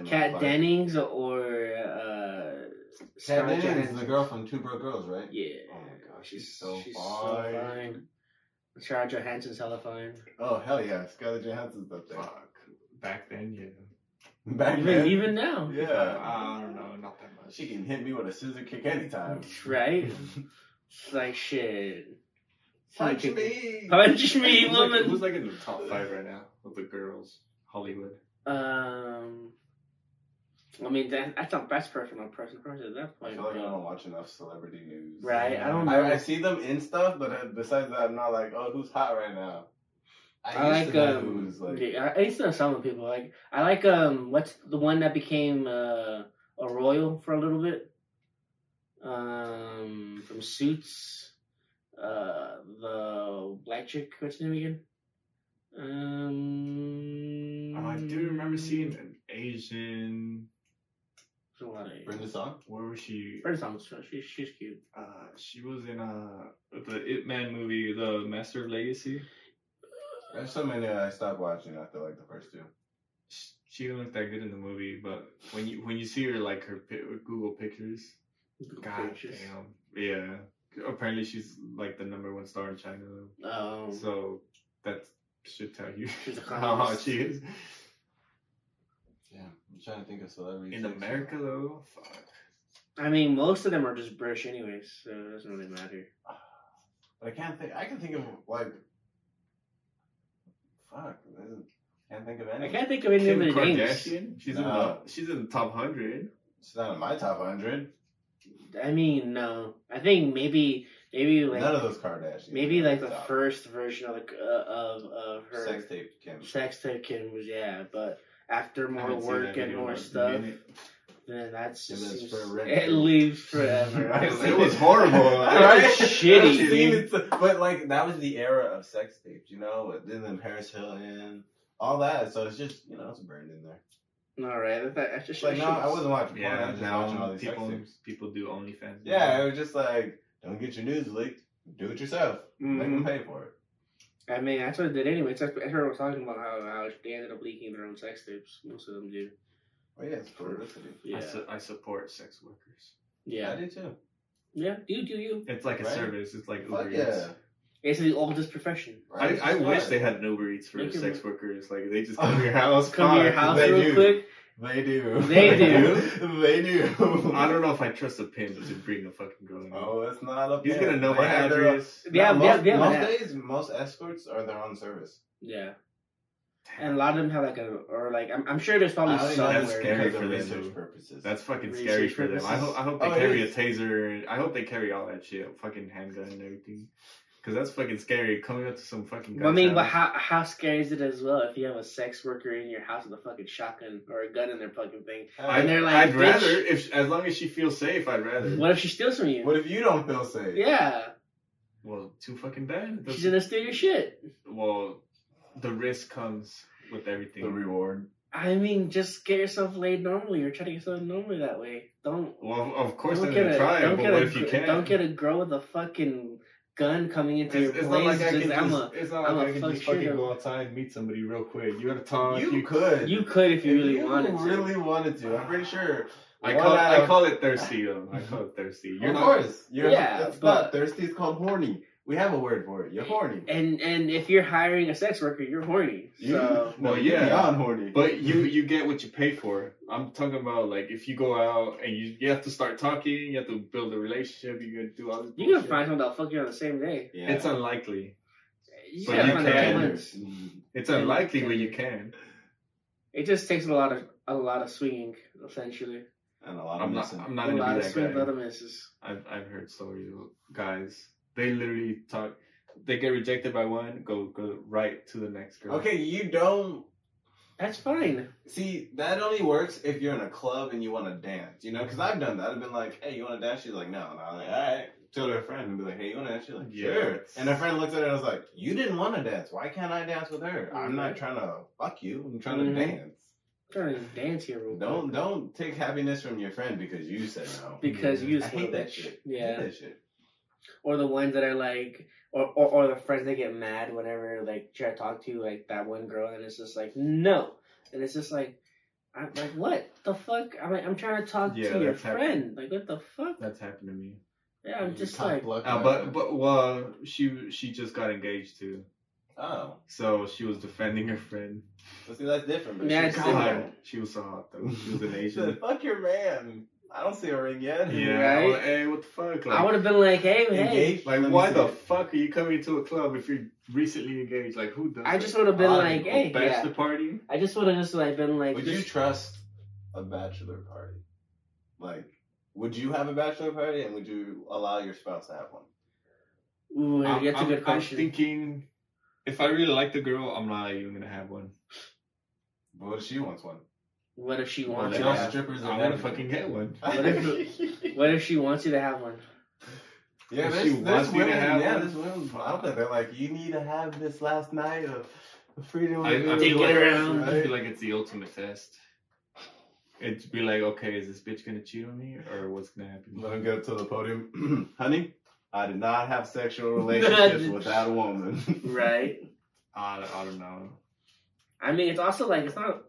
Kat Dennings or uh Kat Scarlett Dennings is the girl from Two Broke Girls, right? Yeah. Oh my gosh, she's She's so she's fine. so fine. Scarlett Johansson's hella fine. Oh hell yeah, Scarlett Johansson's up there. Fuck. Back then, yeah. Back Even then, even now. yeah, I don't know, not that much. she can hit me with a scissor kick anytime. Right? It's like shit. Punch Some me. Punch me, Who's like, woman. who's like in the top five right now of the girls? Hollywood. Um, I mean that, that's not best person on person person at that I feel like I don't watch enough celebrity news. Right, I don't know. I, I see them in stuff, but uh, besides that, I'm not like, oh, who's hot right now. I used like to um, who's like. yeah, I used to know some of the people. Like I like um, what's the one that became uh, a royal for a little bit? Um, from Suits, uh, the black chick. What's her name again? Um, Oh, I do remember seeing an Asian. There's a lot of Brenda Song. Where was she? Brenda Thomas. She's she's cute. Uh, she was in uh the It Man movie, The Master of Legacy. There's so many that I stopped watching after like the first two. Sh- She didn't look that good in the movie, but when you when you see her like her Google pictures, God Pictures. damn, yeah. Apparently she's like the number one star in China, Um, so that should tell you how hot she is. Yeah, I'm trying to think of celebrities. In America though, fuck. I mean, most of them are just British, anyways, so it doesn't really matter. but I can't think. I can think of like. Fuck, I can't think of any. I can't think of any Kim of the names. Kardashian, she's in the she's in the top hundred. It's not in my top hundred. I mean, no. I think maybe, maybe like None of those Kardashians. maybe like the Top. first version of the, uh, of of her sex tape Kim. sex tape Kim was yeah, but after more work and more stuff, minute. then that's It just lives seems- forever. it lives forever. It was horrible. Right? I've shitty. seen but like that was the era of sex tapes, you know. With then Paris Hilton, all that. So it's just you know it's burned in there. All right, that, that's It's just like no, I wasn't watching porn. I Yeah, was just watching all these people sex tapes. people do OnlyFans. Yeah, it was just like don't get your news leaked. Do it yourself. Make them Mhm. pay for it. I mean, that's what it did anyway. It's like, I heard was talking about how, how they ended up leaking their own sex tapes. Most of them do. Oh yeah, it's publicity. Yeah. I, su- I support sex workers. Yeah. I do too. Yeah. Do do you? It's like a Right. service. It's like Fuck Uber yeah. Eats. It's the oldest profession. I, Right? I It's wish they had an Uber Eats for They can- sex workers. Like they just come to your house. Come to your fuck. house they real do. quick. They do. They do. they do. I don't know if I trust a pimp to bring a fucking girl. in. Oh, it's not a. He's pimp. gonna know They my have their own- address. Yeah, No, yeah, most, yeah, most yeah. days, most escorts are their own service. Yeah. And a lot of them have like a, or like, I'm, I'm sure there's probably I only know somewhere. that's this scary because for of them, research purposes. That's fucking Research scary for them. I hope I hope they Oh, carry a taser. I hope they carry all that shit, fucking handgun and everything. Cause that's fucking scary. Coming up to some fucking. I mean, but how how scary is it as well if you have a sex worker in your house with a fucking shotgun or a gun in their fucking thing? I, and they're like, I'd "Bitch." rather if as long as she feels safe. I'd rather. What if she steals from you? what if you don't feel safe? Yeah, Well, too fucking bad. she's gonna steal your shit. Well, the risk comes with everything. The reward. I mean, just get yourself laid normally or try to get yourself normally that way. Don't well, of course don't I'm get a try don't but get what a if you can't? don't get a girl with a fucking gun coming into It's, your it's place. not like I just, can I'm just, a, it's not I'm like a I can just shit fucking up. go outside and meet somebody real quick. You gotta talk. you, You, could. you could if you really you wanted to. really wanted to. I'm pretty sure. I call out I call it thirsty though. I call it thirsty. You're of not, course. You're, Yeah, it's but- not thirsty. It's called horny. We have a word for it. You're horny. And and if you're hiring a sex worker, you're horny. So no, Well, you're yeah. beyond horny. But you you get what you pay for. I'm talking about like if you go out and you you have to start talking, you have to build a relationship. You gotta do all this. you can bullshit. find someone that'll fuck you on the same day. yeah. It's unlikely. You But you find the right can. It's unlikely you when you can. It just takes a lot of a lot of swinging, essentially. and a lot of I'm not. I'm not a lot gonna of be that swing, a lot of misses. I've I've heard stories of guys. They literally talk. They get rejected by one, go go right to the next girl. Okay, you don't That's fine. see that only works if you're in a club and you want to dance. You know, because I've done that. I've been like, "Hey, you want to dance?" She's like, "No," and I'm like, "All right." Tell her friend and be like, "Hey, you want to dance?" She's like, Yeah, "Sure." it's- And her friend looks at her and was like, "You didn't want to dance. Why can't I dance with her? I'm not Mhm. trying to fuck you. I'm trying Mhm. to dance." Trying to dance here real Don't quick. don't take happiness from your friend because you said no. Because you I just hate that bitch. shit. I Yeah. hate that shit. Or the ones that are like, or, or or the friends that get mad whenever like try to talk to like that one girl and it's just like no, and it's just like. I'm like, what the fuck? I'm like, I'm trying to talk Yeah, to your that's happened. friend. Like, what the fuck? That's happened to me. Yeah, I'm You just like, block Uh, but but well, she she just got engaged too, oh, so she was defending her friend. well, see that's different. But Yeah, she's it's single. different. God, she was so hot though. She was an She Asian. "Fuck your man. I don't see a ring yet." Yeah. Right? well, hey, what the fuck? Like, I would have been like, hey, hey. Engaged? like Let why the fuck are you coming to a club if you're recently engaged? Like, who does? I just would have been Odd. like, A hey, yeah. bachelor party. I just would have just like been like, Would you trust a bachelor party? Like, would you have a bachelor party and would you allow your spouse to have one? Ooh, I'm, that's a I'm- good I'm question. thinking, if I really like the girl, I'm not even gonna have one. But what if she wants one? What if she wants They you to have? strippers I'm gonna fucking get one. What if- What if she wants you to have one? Yeah, If there's, she there's wants me to women, have yeah, one, there's women out there. They're like, you need to have this last night of of freedom. I, I, feel it like, around. I feel like it's the ultimate test. It'd be like, okay, is this bitch gonna cheat on me, or what's gonna happen? Let him go to the podium, honey. I did not have sexual relationships with that woman. Right. I, I don't know. I mean, it's also like it's not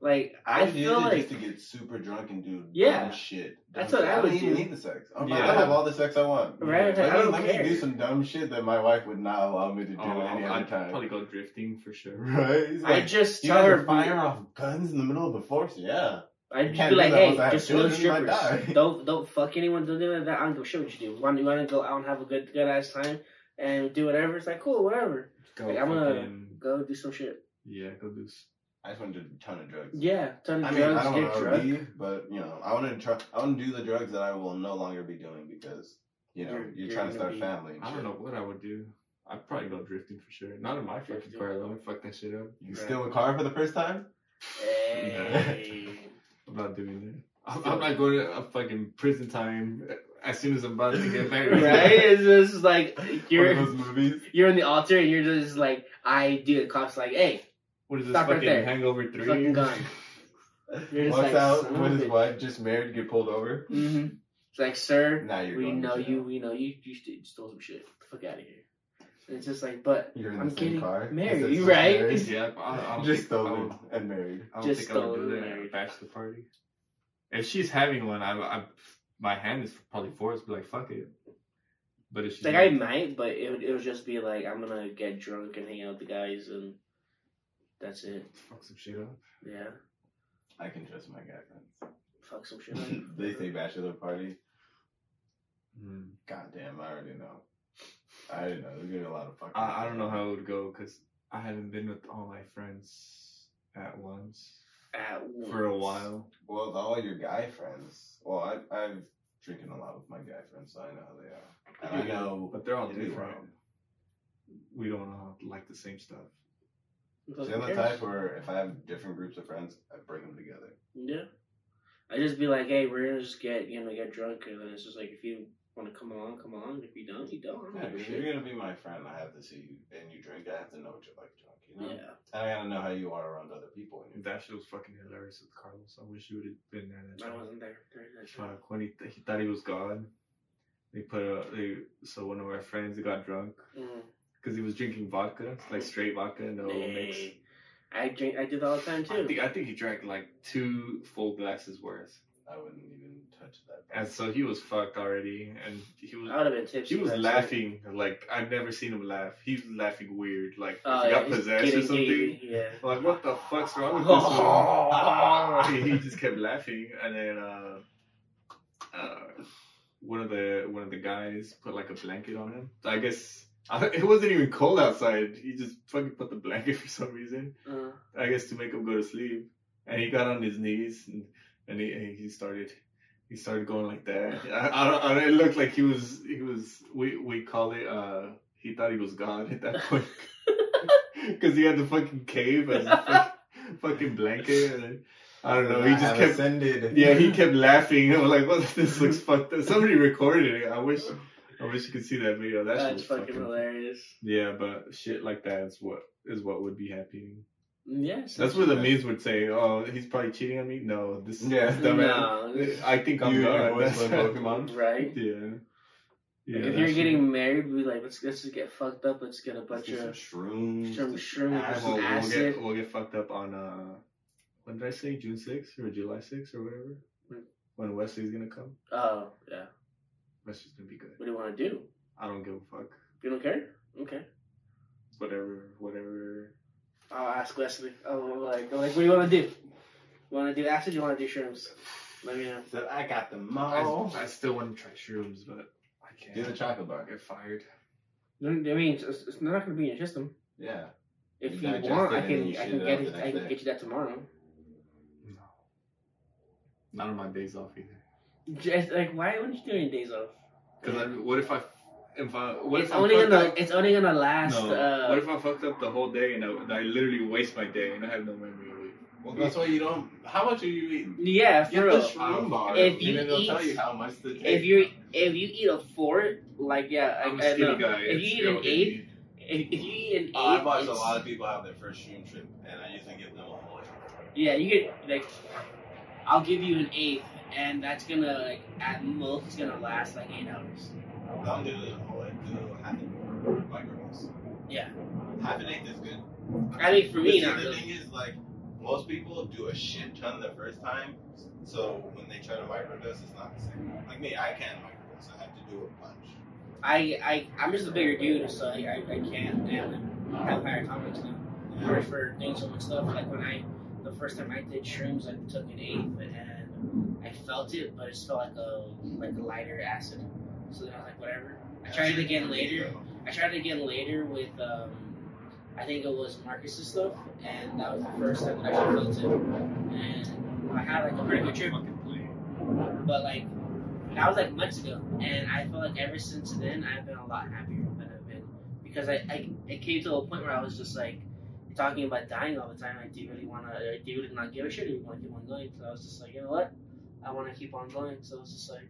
like I, would use feel it like just to get super drunk and do Yeah. dumb shit. That's Dumb what shit. I would don't even need the sex. I'm Yeah. I have all the sex I want. Right, Let, I me, don't let care. me do some dumb shit that my wife would not allow me to do Oh, any other I'd time. probably go drifting for sure. Right? He's I just you tell guys her are firing off guns in the middle of the forest. Yeah. I'd Can't be like, hey, once I have just no children, you might strippers. Don't don't fuck anyone. Don't do that. I don't give a shit what you do. Want you want to go out and have a good good ass time and do whatever? It's like cool, whatever. Go Like, I'm gonna- Go do some shit. yeah, go do. S- I just want to do a ton of drugs. Yeah, ton of I mean, drugs, I don't get want drunk. to OD, but you know, I want to try. I want to do the drugs that I will no longer be doing because you know You're- you're, you're trying to start a be- family. And I shit. don't know what I would do. I'd probably go drifting for sure. Not in my fucking Drifting. car though. Fuck that shit up. You steal a car for the first time? Hey. I'm not doing that. I'm, I'm not going to a fucking prison time as soon as I'm about to get married. right? It's just like you're those movies. you're in the altar and you're just like, I do. The cops like, hey, What is this Stop right fucking there. Hangover Three? fucking gone. You're just Walks like, out son with his wife, just married, get pulled over. Mm-hmm. It's like, sir, Now you're we going to know jail. you. We know you. You st- stole some shit. Get the fuck out of here. It's just like, but You're in I'm the same getting car. married, it right? Yeah, I, I don't Just think, I stolen and married. I don't Just think I would do stolen that at a marriage. bachelor party. If she's having one, I, I my hand is probably forced. Be like, fuck it. But if she's like I might, but it would, it would just be like I'm gonna get drunk and hang out with the guys and that's it. fuck some shit up. Yeah, I can trust my guy friends. fuck some shit. up. they say bachelor party. Mm. God damn, I already know. I already know. There's gonna be a lot of fucking. I, I don't know how it would go because I haven't been with all my friends at once At once. for a while. Well, with all your guy friends. Well, I, I've drinking a lot with my guy friends, so I know how they are. And I know. but they're all in different. We don't all like the same stuff. Who So I'm the type where if I have different groups of friends, I bring them together. Yeah. I just be like, hey, we're gonna just get you know get drunk, and then it's just like if you want to come along, come along. If you don't, you don't. Yeah, if you're gonna be my friend, I have to see you and you drink. I have to know what you're like drunk. You know. Yeah. And I gotta know how you are around other people. And That shit was fucking hilarious with Carlos. I wish you would have been there that I time. wasn't there during that show. Fuck, when he, th- he thought he was gone, They put a they so one of our friends got drunk Mm. Because he was drinking vodka, like straight vodka, no mix. I drink. I do that all the time I too. think I think he drank like two full glasses worth, I wouldn't even touch that. and so he was fucked already, and he was I would have been tipsy. he was that laughing like I've never seen him laugh. He was laughing weird, like if he got he's possessed or something. gay, Yeah. Like what the fuck's wrong with this one? he, he just kept laughing, and then uh, uh, one of the one of the guys put like a blanket on him. So I guess I, it wasn't even cold outside. He just fucking put the blanket for some reason. Uh, I guess to make him go to sleep. And he got on his knees and and he and he started he started going like that. I, I, don't, I don't, it looked like he was he was we we call it uh he thought he was God at that point because he had the fucking cave as a fucking, fucking blanket and then, I don't know he just have kept ascended. yeah he kept laughing. I'm like what this looks fucked up. Somebody recorded it. I wish I wish you could see that video. That that's fucking fucking hilarious. yeah, but shit like that is what is what would be happening. Yes. That's where the memes would say, "Oh, he's probably cheating on me." No, this Yeah. this dumbass. No. I think I'm You God. your voice That's- with Pokemon. Right. Yeah. Like, Yeah. if you're shit- getting married, be like, let's let's just get fucked up. Let's get a Let's bunch do some of shrooms. some shroom, acid. some Well, we'll get we'll get fucked up on uh, when did I say June sixth or July sixth or whatever? When? When Wesley's gonna come, Oh yeah. Wesley's gonna be good. What do you want to do? I don't give a fuck. You don't care? Okay. Whatever, whatever. I'll ask Wesley. Oh, like, like, what do you want to do? You want to do acid? You want to do shrooms? Let me know. Said I got them I, all. I still want to try shrooms, but I can't. Do the chocolate bar. Get fired. I mean, it's, it's not going to be in your system. Yeah. If You you, want, I can, I can get it. I can day. get you that tomorrow. No. Not on my days off either. Just, like, why wouldn't you do any days off? Because what if I, if I, what it's if I only fucked gonna, up? it's only gonna last. No. Uh, what if I fucked up the whole day and I, and I literally waste my day and I have no memory of it? Well, that's why you don't. How much are you eating? yeah, for Get the real. shroom bar. If you and then they'll eat- tell you how much to take. If you if you eat a four, like yeah, I'm I, a I skinny know. guy. If you eat an hitting eighth, if, if you eat an eighth, Oh, I watched a lot of people have their first shroom trip, and I usually give them a whole. Yeah, you get like, I'll give you an eighth, and that's gonna like at most it's gonna last like eight hours. Don't do the whole. Do half an microdose. Yeah. Half an eighth is good. I mean, for me, see, not the really. thing is, like, most people do a shit ton the first time, so when they try to microdose, it's not the same. Like me, I can't microdose. I have to do a bunch. I I I'm just a bigger dude, so I I, I can't and I have higher tolerance now. For for things so much stuff. Like when I the first time I did shrooms, I took an eighth and I felt it, but it just felt like a like a lighter acid. So then I was like, whatever. I tried it again later. I tried it again later with um, I think it was Marcus's stuff, and that was the first time that I actually felt it. And I had like a pretty good trip, but like that was like months ago, and I feel like ever since then I've been a lot happier than I've been because I, I it came to a point where I was just like talking about dying all the time. Like, do you really want to? Do you really not give a shit? Or you want to keep on going? So I was just like, you know what? I want to keep on going. So it's just like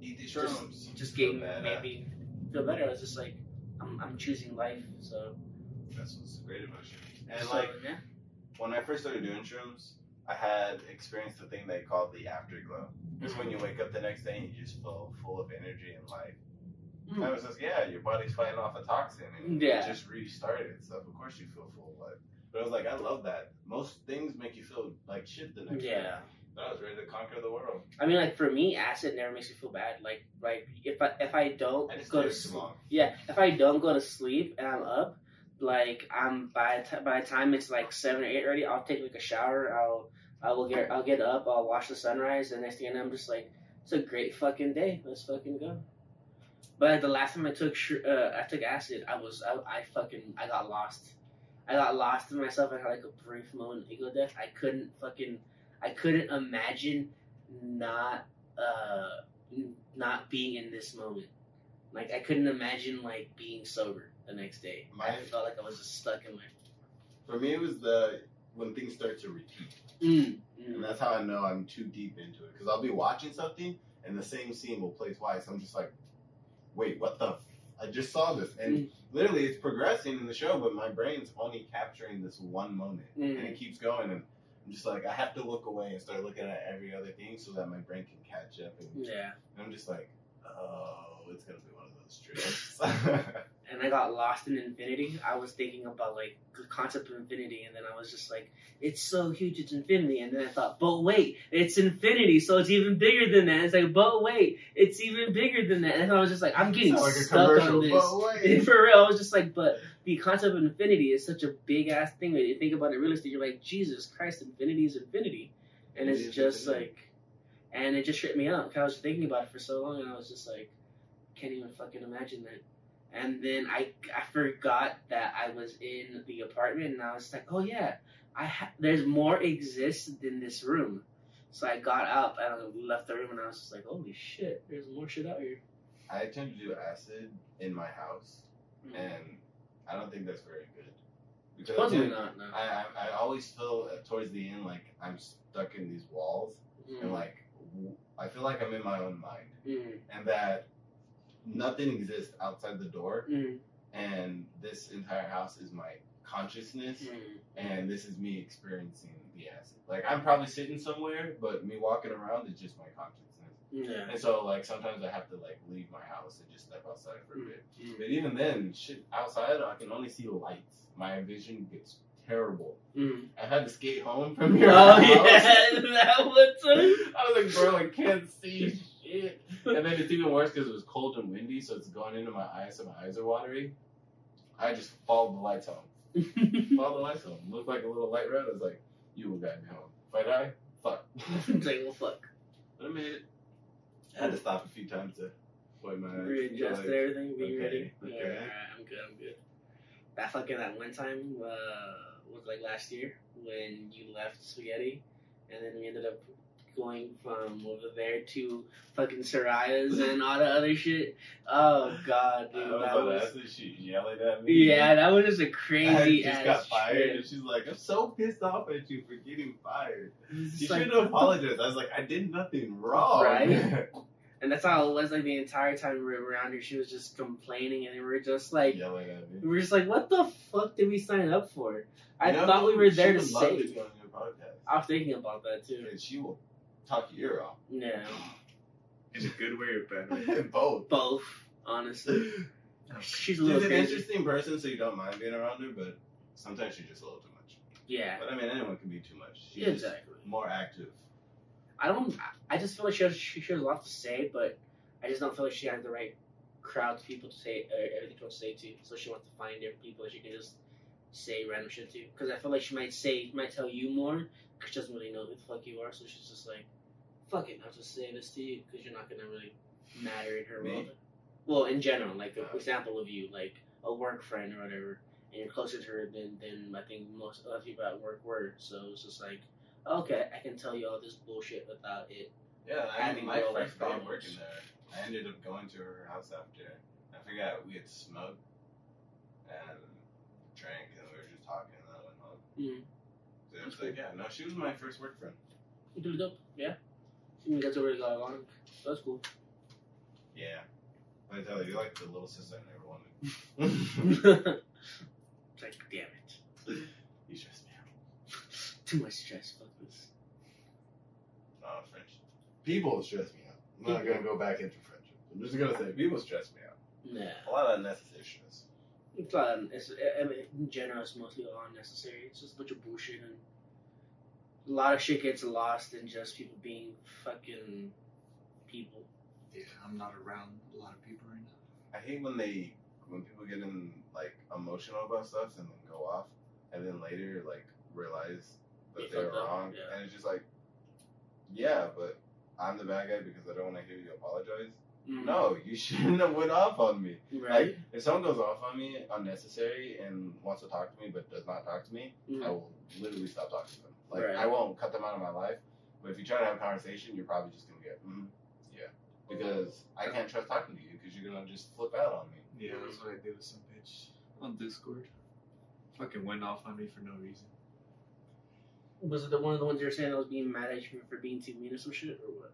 Eat these Just- shrooms. just Feel gave bad, made me feel better. I was just like, I'm, I'm choosing life. So That's what's great about shrooms. And so, like yeah. when I first started doing shrooms, I had experienced the thing they call the afterglow. It's when you wake up the next day and you just feel full of energy and life. Hmm. I was just yeah, your body's fighting off a toxin and Yeah. it just restarted. So of course you feel full, but but I was like, I love that. Most things make you feel like shit the next day. I was ready to conquer the world. I mean, like for me, acid never makes me feel bad. Like, right? if I if I don't I go to sleep, yeah, if I don't go to sleep and I'm up, like I'm by the t- by the time it's like seven or eight already, I'll take like a shower. I'll I will get I'll get up. I'll watch the sunrise. And next thing I know, I'm just like, it's a great fucking day. Let's fucking go. But the last time I took sh- uh, I took acid, I was I, I fucking I got lost. I got lost in myself. I had like a brief moment of ego death. I couldn't fucking I couldn't imagine not uh not being in this moment. Like I couldn't imagine like being sober the next day. I felt like I was just stuck in my For me, it was the when things start to repeat, mm, and mm. that's how I know I'm too deep into it. Because I'll be watching something, and the same scene will play twice. I'm just like, wait, what the? F- I just saw this, and Mm. literally it's progressing in the show, but my brain's only capturing this one moment, Mm. and it keeps going. And I'm just like, I have to look away and start looking at every other thing so that my brain can catch up. And Yeah. I'm just like, oh, it's gonna be one of those trips. And I got lost in infinity. I was thinking about like the concept of infinity and then I was just like, it's so huge, it's infinity. And then I thought, but wait, it's infinity, so it's even bigger than that. It's like, but wait, it's even bigger than that. And I was just like, I'm getting stuck on this. For real, I was just like, but the concept of infinity is such a big ass thing. When you think about it realistically, you're like, Jesus Christ, infinity is infinity. And It it's just infinity. like, and it just tripped me out. 'cause I was thinking about it for so long, and I was just like, can't even fucking imagine that. And then I, I forgot that I was in the apartment, and I was like, oh yeah, I ha- there's more exists than this room. So I got up and I left the room, and I was just like, holy shit, there's more shit out here. I tend to do acid in my house, mm. and I don't think that's very good. Because I, Supposedly not, no. I, I I always feel uh, towards the end like I'm stuck in these walls, Mm. and like w- I feel like I'm in my own mind, Mm, and that nothing exists outside the door, mm, and this entire house is my consciousness, mm. and this is me experiencing the acid. Like I'm probably sitting somewhere, but me walking around is just my consciousness. Yeah. And so like sometimes I have to like leave my house and just step outside for a bit. Mm. But even then, shit outside I can only see lights. My vision gets terrible. Mm. I've had to skate home from your Oh house. yeah, that one. I was like, bro, I can't see shit. And then it's even worse because it was cold and windy, so it's going into my eyes, so my eyes are watery. I just followed the lights home. Followed the lights home. Looked like a little light red. I was like, you will guide me home. If I die, fuck. like, well, fuck. But I made it. I had to stop a few times to wipe my. Readjust Like, everything, being okay, ready. okay. Yeah, alright, I'm good. I'm good. That fucking that one time uh, was like last year when you left spaghetti, and then we ended up going from over there to fucking Soraya's and all the other shit. Oh god, I dude, that was acid, she yelling at me. yeah, that was just a crazy just ass got fired, trip. and she's like, "I'm so pissed off at you for getting fired." You like, should have apologized. I was like, "I did nothing wrong." Right? And that's how it was like the entire time we were around her. She was just complaining, and we were just like, yelling at me. we were just like, what the fuck did we sign up for? I You know thought we were there to save. to be on your podcast. I was thinking about that too. And she will talk your ear off. Yeah, In a good way or bad way? Both. both, honestly. She's She's a little She's an crazy. interesting person, so you don't mind being around her, but sometimes she's just a little too much. Yeah, But I mean, anyone can be too much. She's yeah, exactly. more active. I don't. I just feel like she has she, she has a lot to say, but I just don't feel like she has the right crowd of people to say uh, everything she wants to say to. So she wants to find different people that she can just say random shit to. you Because I feel like she might say, might tell you more, because she doesn't really know who the fuck you are. So she's just like, fuck it, I'll just say this to you, because you're not gonna really matter in her Me? world. Well, in general, like an example of you, like a work friend or whatever, and you're closer to her than than I think most other people at work were. So it's just like, okay, I can tell you all this bullshit without it. Yeah, I mean, my first day working there, I ended up going to her house after. I forgot we had smoked and drank, and we were just talking, and I went home. Mhm. So it was That's like, yeah, no, she was my first work friend. Really dope, yeah. You guys already got along. That's cool. Yeah. I tell you, you're like the little sister I never wanted. it's like, damn it, you stress me out. too much stress. Fuck this. No, friendship. People stress me out. I'm not gonna go back into friendship. I'm just gonna say people stress me out. Yeah. A lot of unnecessary stress. It's not. It's, uh, I mean, in general, it's mostly all unnecessary. It's just a bunch of bullshit, and a lot of shit gets lost in just people being fucking people. Yeah, I'm not around a lot of people right now. I hate when they when people get in like emotional about stuff and then go off, and then later like realize that They they were wrong, yeah. and it's just like, yeah, but I'm the bad guy because I don't want to hear you apologize. Mm. No, you shouldn't have went off on me. Right. Like if someone goes off on me unnecessary and wants to talk to me but does not talk to me, Mhm. I will literally stop talking to them. Like Right. I won't cut them out of my life, but if you try to have a conversation, you're probably just gonna get, mm, yeah, because I can't trust talking to you because you're gonna just flip out on me. Yeah, that's what I did with some bitch on Discord. Fucking went off on me for no reason. Was it the one of the ones you were saying that was being mad at you for being too mean or some shit, or what?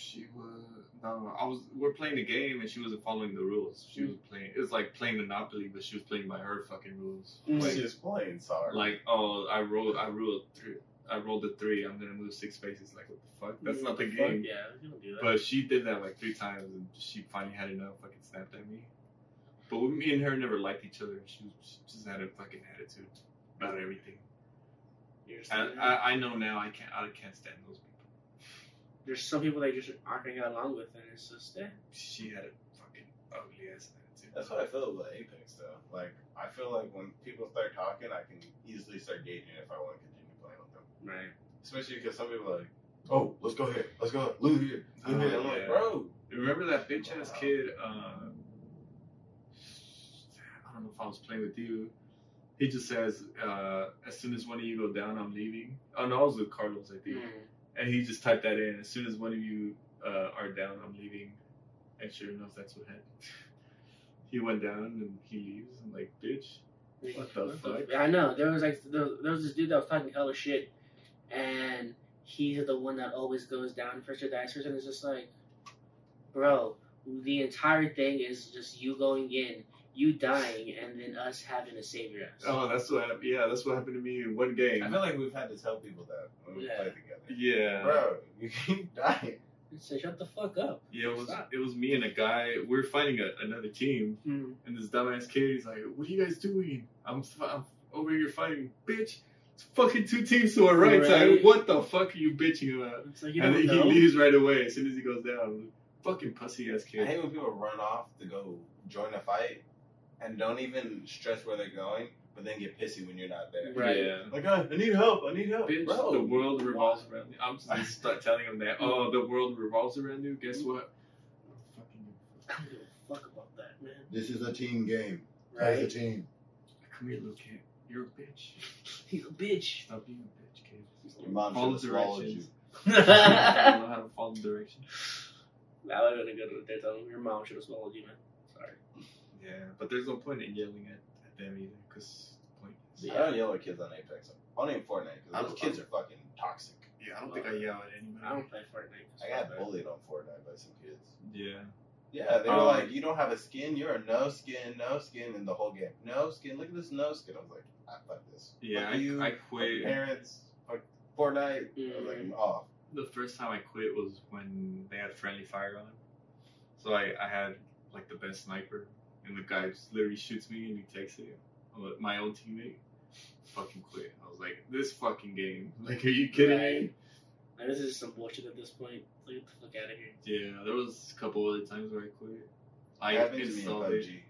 She was no, I was. We're playing a game and she wasn't following the rules. She was playing. It was like playing Monopoly, but she was playing by her fucking rules. Mm. Like just plain sorry. Like, oh, I rolled. I rolled three. I rolled a three. I'm gonna move six spaces. Like, what the fuck? That's not the Fuck, game. Yeah, you don't do that. But she did that like three times, and she finally had enough. Fucking snapped at me. But me and her never liked each other. She, was, she just had a fucking attitude about everything. I, I, I know now. I can't. I can't stand those people. There's some people that just aren't gonna get along with, and it's just eh. She had a fucking ugly ass attitude. That's what I feel with Apex though. Like I feel like when people start talking, I can easily start gauging if I want to continue playing with them. Right. Especially because some people are like, oh, let's go here, let's go loot here, loot Oh, here. I'm like, bro, Remember that bitch ass kid? Uh, I don't know if I was playing with you. He just says, uh, as soon as one of you go down, I'm leaving. Oh no, I was with Carlos, I think. Mm. And he just typed that in. As soon as one of you uh, are down, I'm leaving. And sure enough, that's what happened. he went down and he leaves. I'm like, bitch. What the fuck? I know. There was like there, there was this dude that was talking hella shit, and he's the one that always goes down first or dies first, and it's just like, bro, the entire thing is just you going in, you dying, and then us having to save your ass. Oh, that's what happened. Yeah, that's what happened to me in one game. I feel like we've had to tell people that when we Yeah. play together. yeah. Bro, you keep dying. So shut the fuck up. Yeah, it was Stop. it was me and a guy. We were fighting a, another team, Mm. and this dumbass kid. He's like, "What are you guys doing? I'm, f- I'm over here fighting, bitch. It's fucking two teams to our right, Right. side. What the fuck are you bitching about?" It's like you and then know. he leaves right away as soon as he goes down. Fucking pussy ass kid. I kid. hate when people run off to go join a fight and don't even stress where they're going, but then get pissy when you're not there. Right. Yeah. Like, "Oh, I need help. I need help. Bitch, Bro, the world revolves around you. I'm just start telling them that. Oh, the world revolves around you. Guess what? Fucking I don't give a fuck about that, man. This is a team game. Right. As a Right? team. come here, little kid. You're a bitch. He's a bitch. Stop being a bitch, kid. Your mom Follow should have swallowed directions. you. I don't know how to follow directions. I was gonna go to the tell him your mom should have swallowed you, man. Sorry. Yeah, but there's no point in yelling at, at them either, because point. I don't yell at kids on Apex. Only in Fortnite I'm- because those kids are fucking toxic. Yeah, I don't think I yell at anybody. I don't play Fortnite. I got bullied on Fortnite by some kids. Yeah. Yeah, they were Um, like, "You don't have a skin. You're a no skin, no skin." In the whole game, no skin. Look at this no skin. I was like, "I fuck this." Yeah, fuck I, you. I quit. parents. Fuck Fortnite. I was like. I'm off. The first time I quit was when they had friendly fire on. So I, I had like the best sniper, and the guy just literally shoots me and he takes it. I'm like, My own teammate. Fucking quit. I was like, this fucking game. Like, are you kidding me? Right. Like, this is some bullshit at this point. Like, get the fuck out of here. Yeah, there was a couple other times where I quit. I It happened to me in installed it. PUBG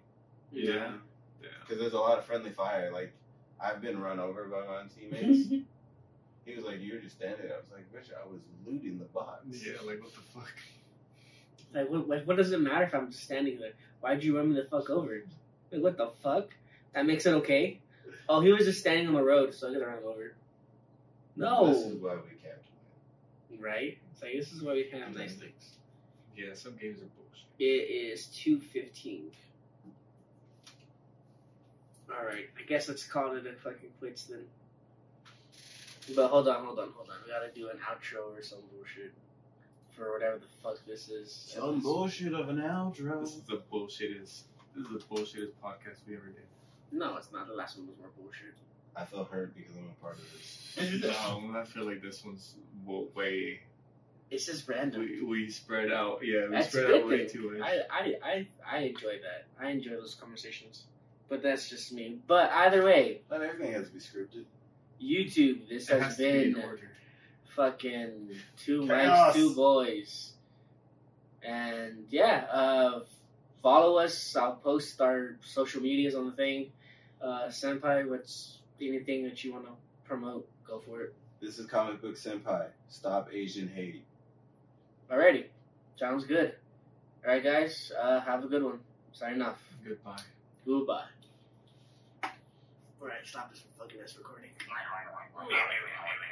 Yeah. Nah. Yeah. because there's a lot of friendly fire. Like I've been run over by my own teammates. he was like, "You were just standing." there. I was like, "Bitch, I was looting the box." Yeah, like what the fuck? Like, what, like, what does it matter if I'm just standing there? Why'd you run me the fuck over? Like, what the fuck? That makes it okay? Oh, he was just standing on the road, so I gotta run him over. This is No. why we can't win. Right? It's like, this is why we can't have nice things. Yeah, some games are bullshit. It is 2.15. Alright, I guess let's call it a fucking quits then. But hold on, hold on, hold on. We gotta do an outro or some bullshit. For whatever the fuck this is. Some bullshit of an outro. This is the bullshittest. This is the bullshittest podcast we ever did. No, it's not. The last one was more bullshit. I feel hurt because I'm a part of this. um, I feel like this one's way. It's just random. We, we spread out. Yeah, we That's spread good out way thing. too much. I, I, I, I enjoy that. I enjoy those conversations. But that's just me. But either way, Not everything has to be scripted. YouTube, this it has, has to be in been order. Fucking two Chaos. mics, two boys. And yeah, uh, follow us. I'll post our social medias on the thing. Uh, Senpai, what's anything that you want to promote? Go for it. This is Comic Book Senpai. Stop Asian hate. Alrighty. Sounds good. Alright, guys. Uh, have a good one. Signing off. Goodbye. Goodbye. Alright, stop this fucking ass recording.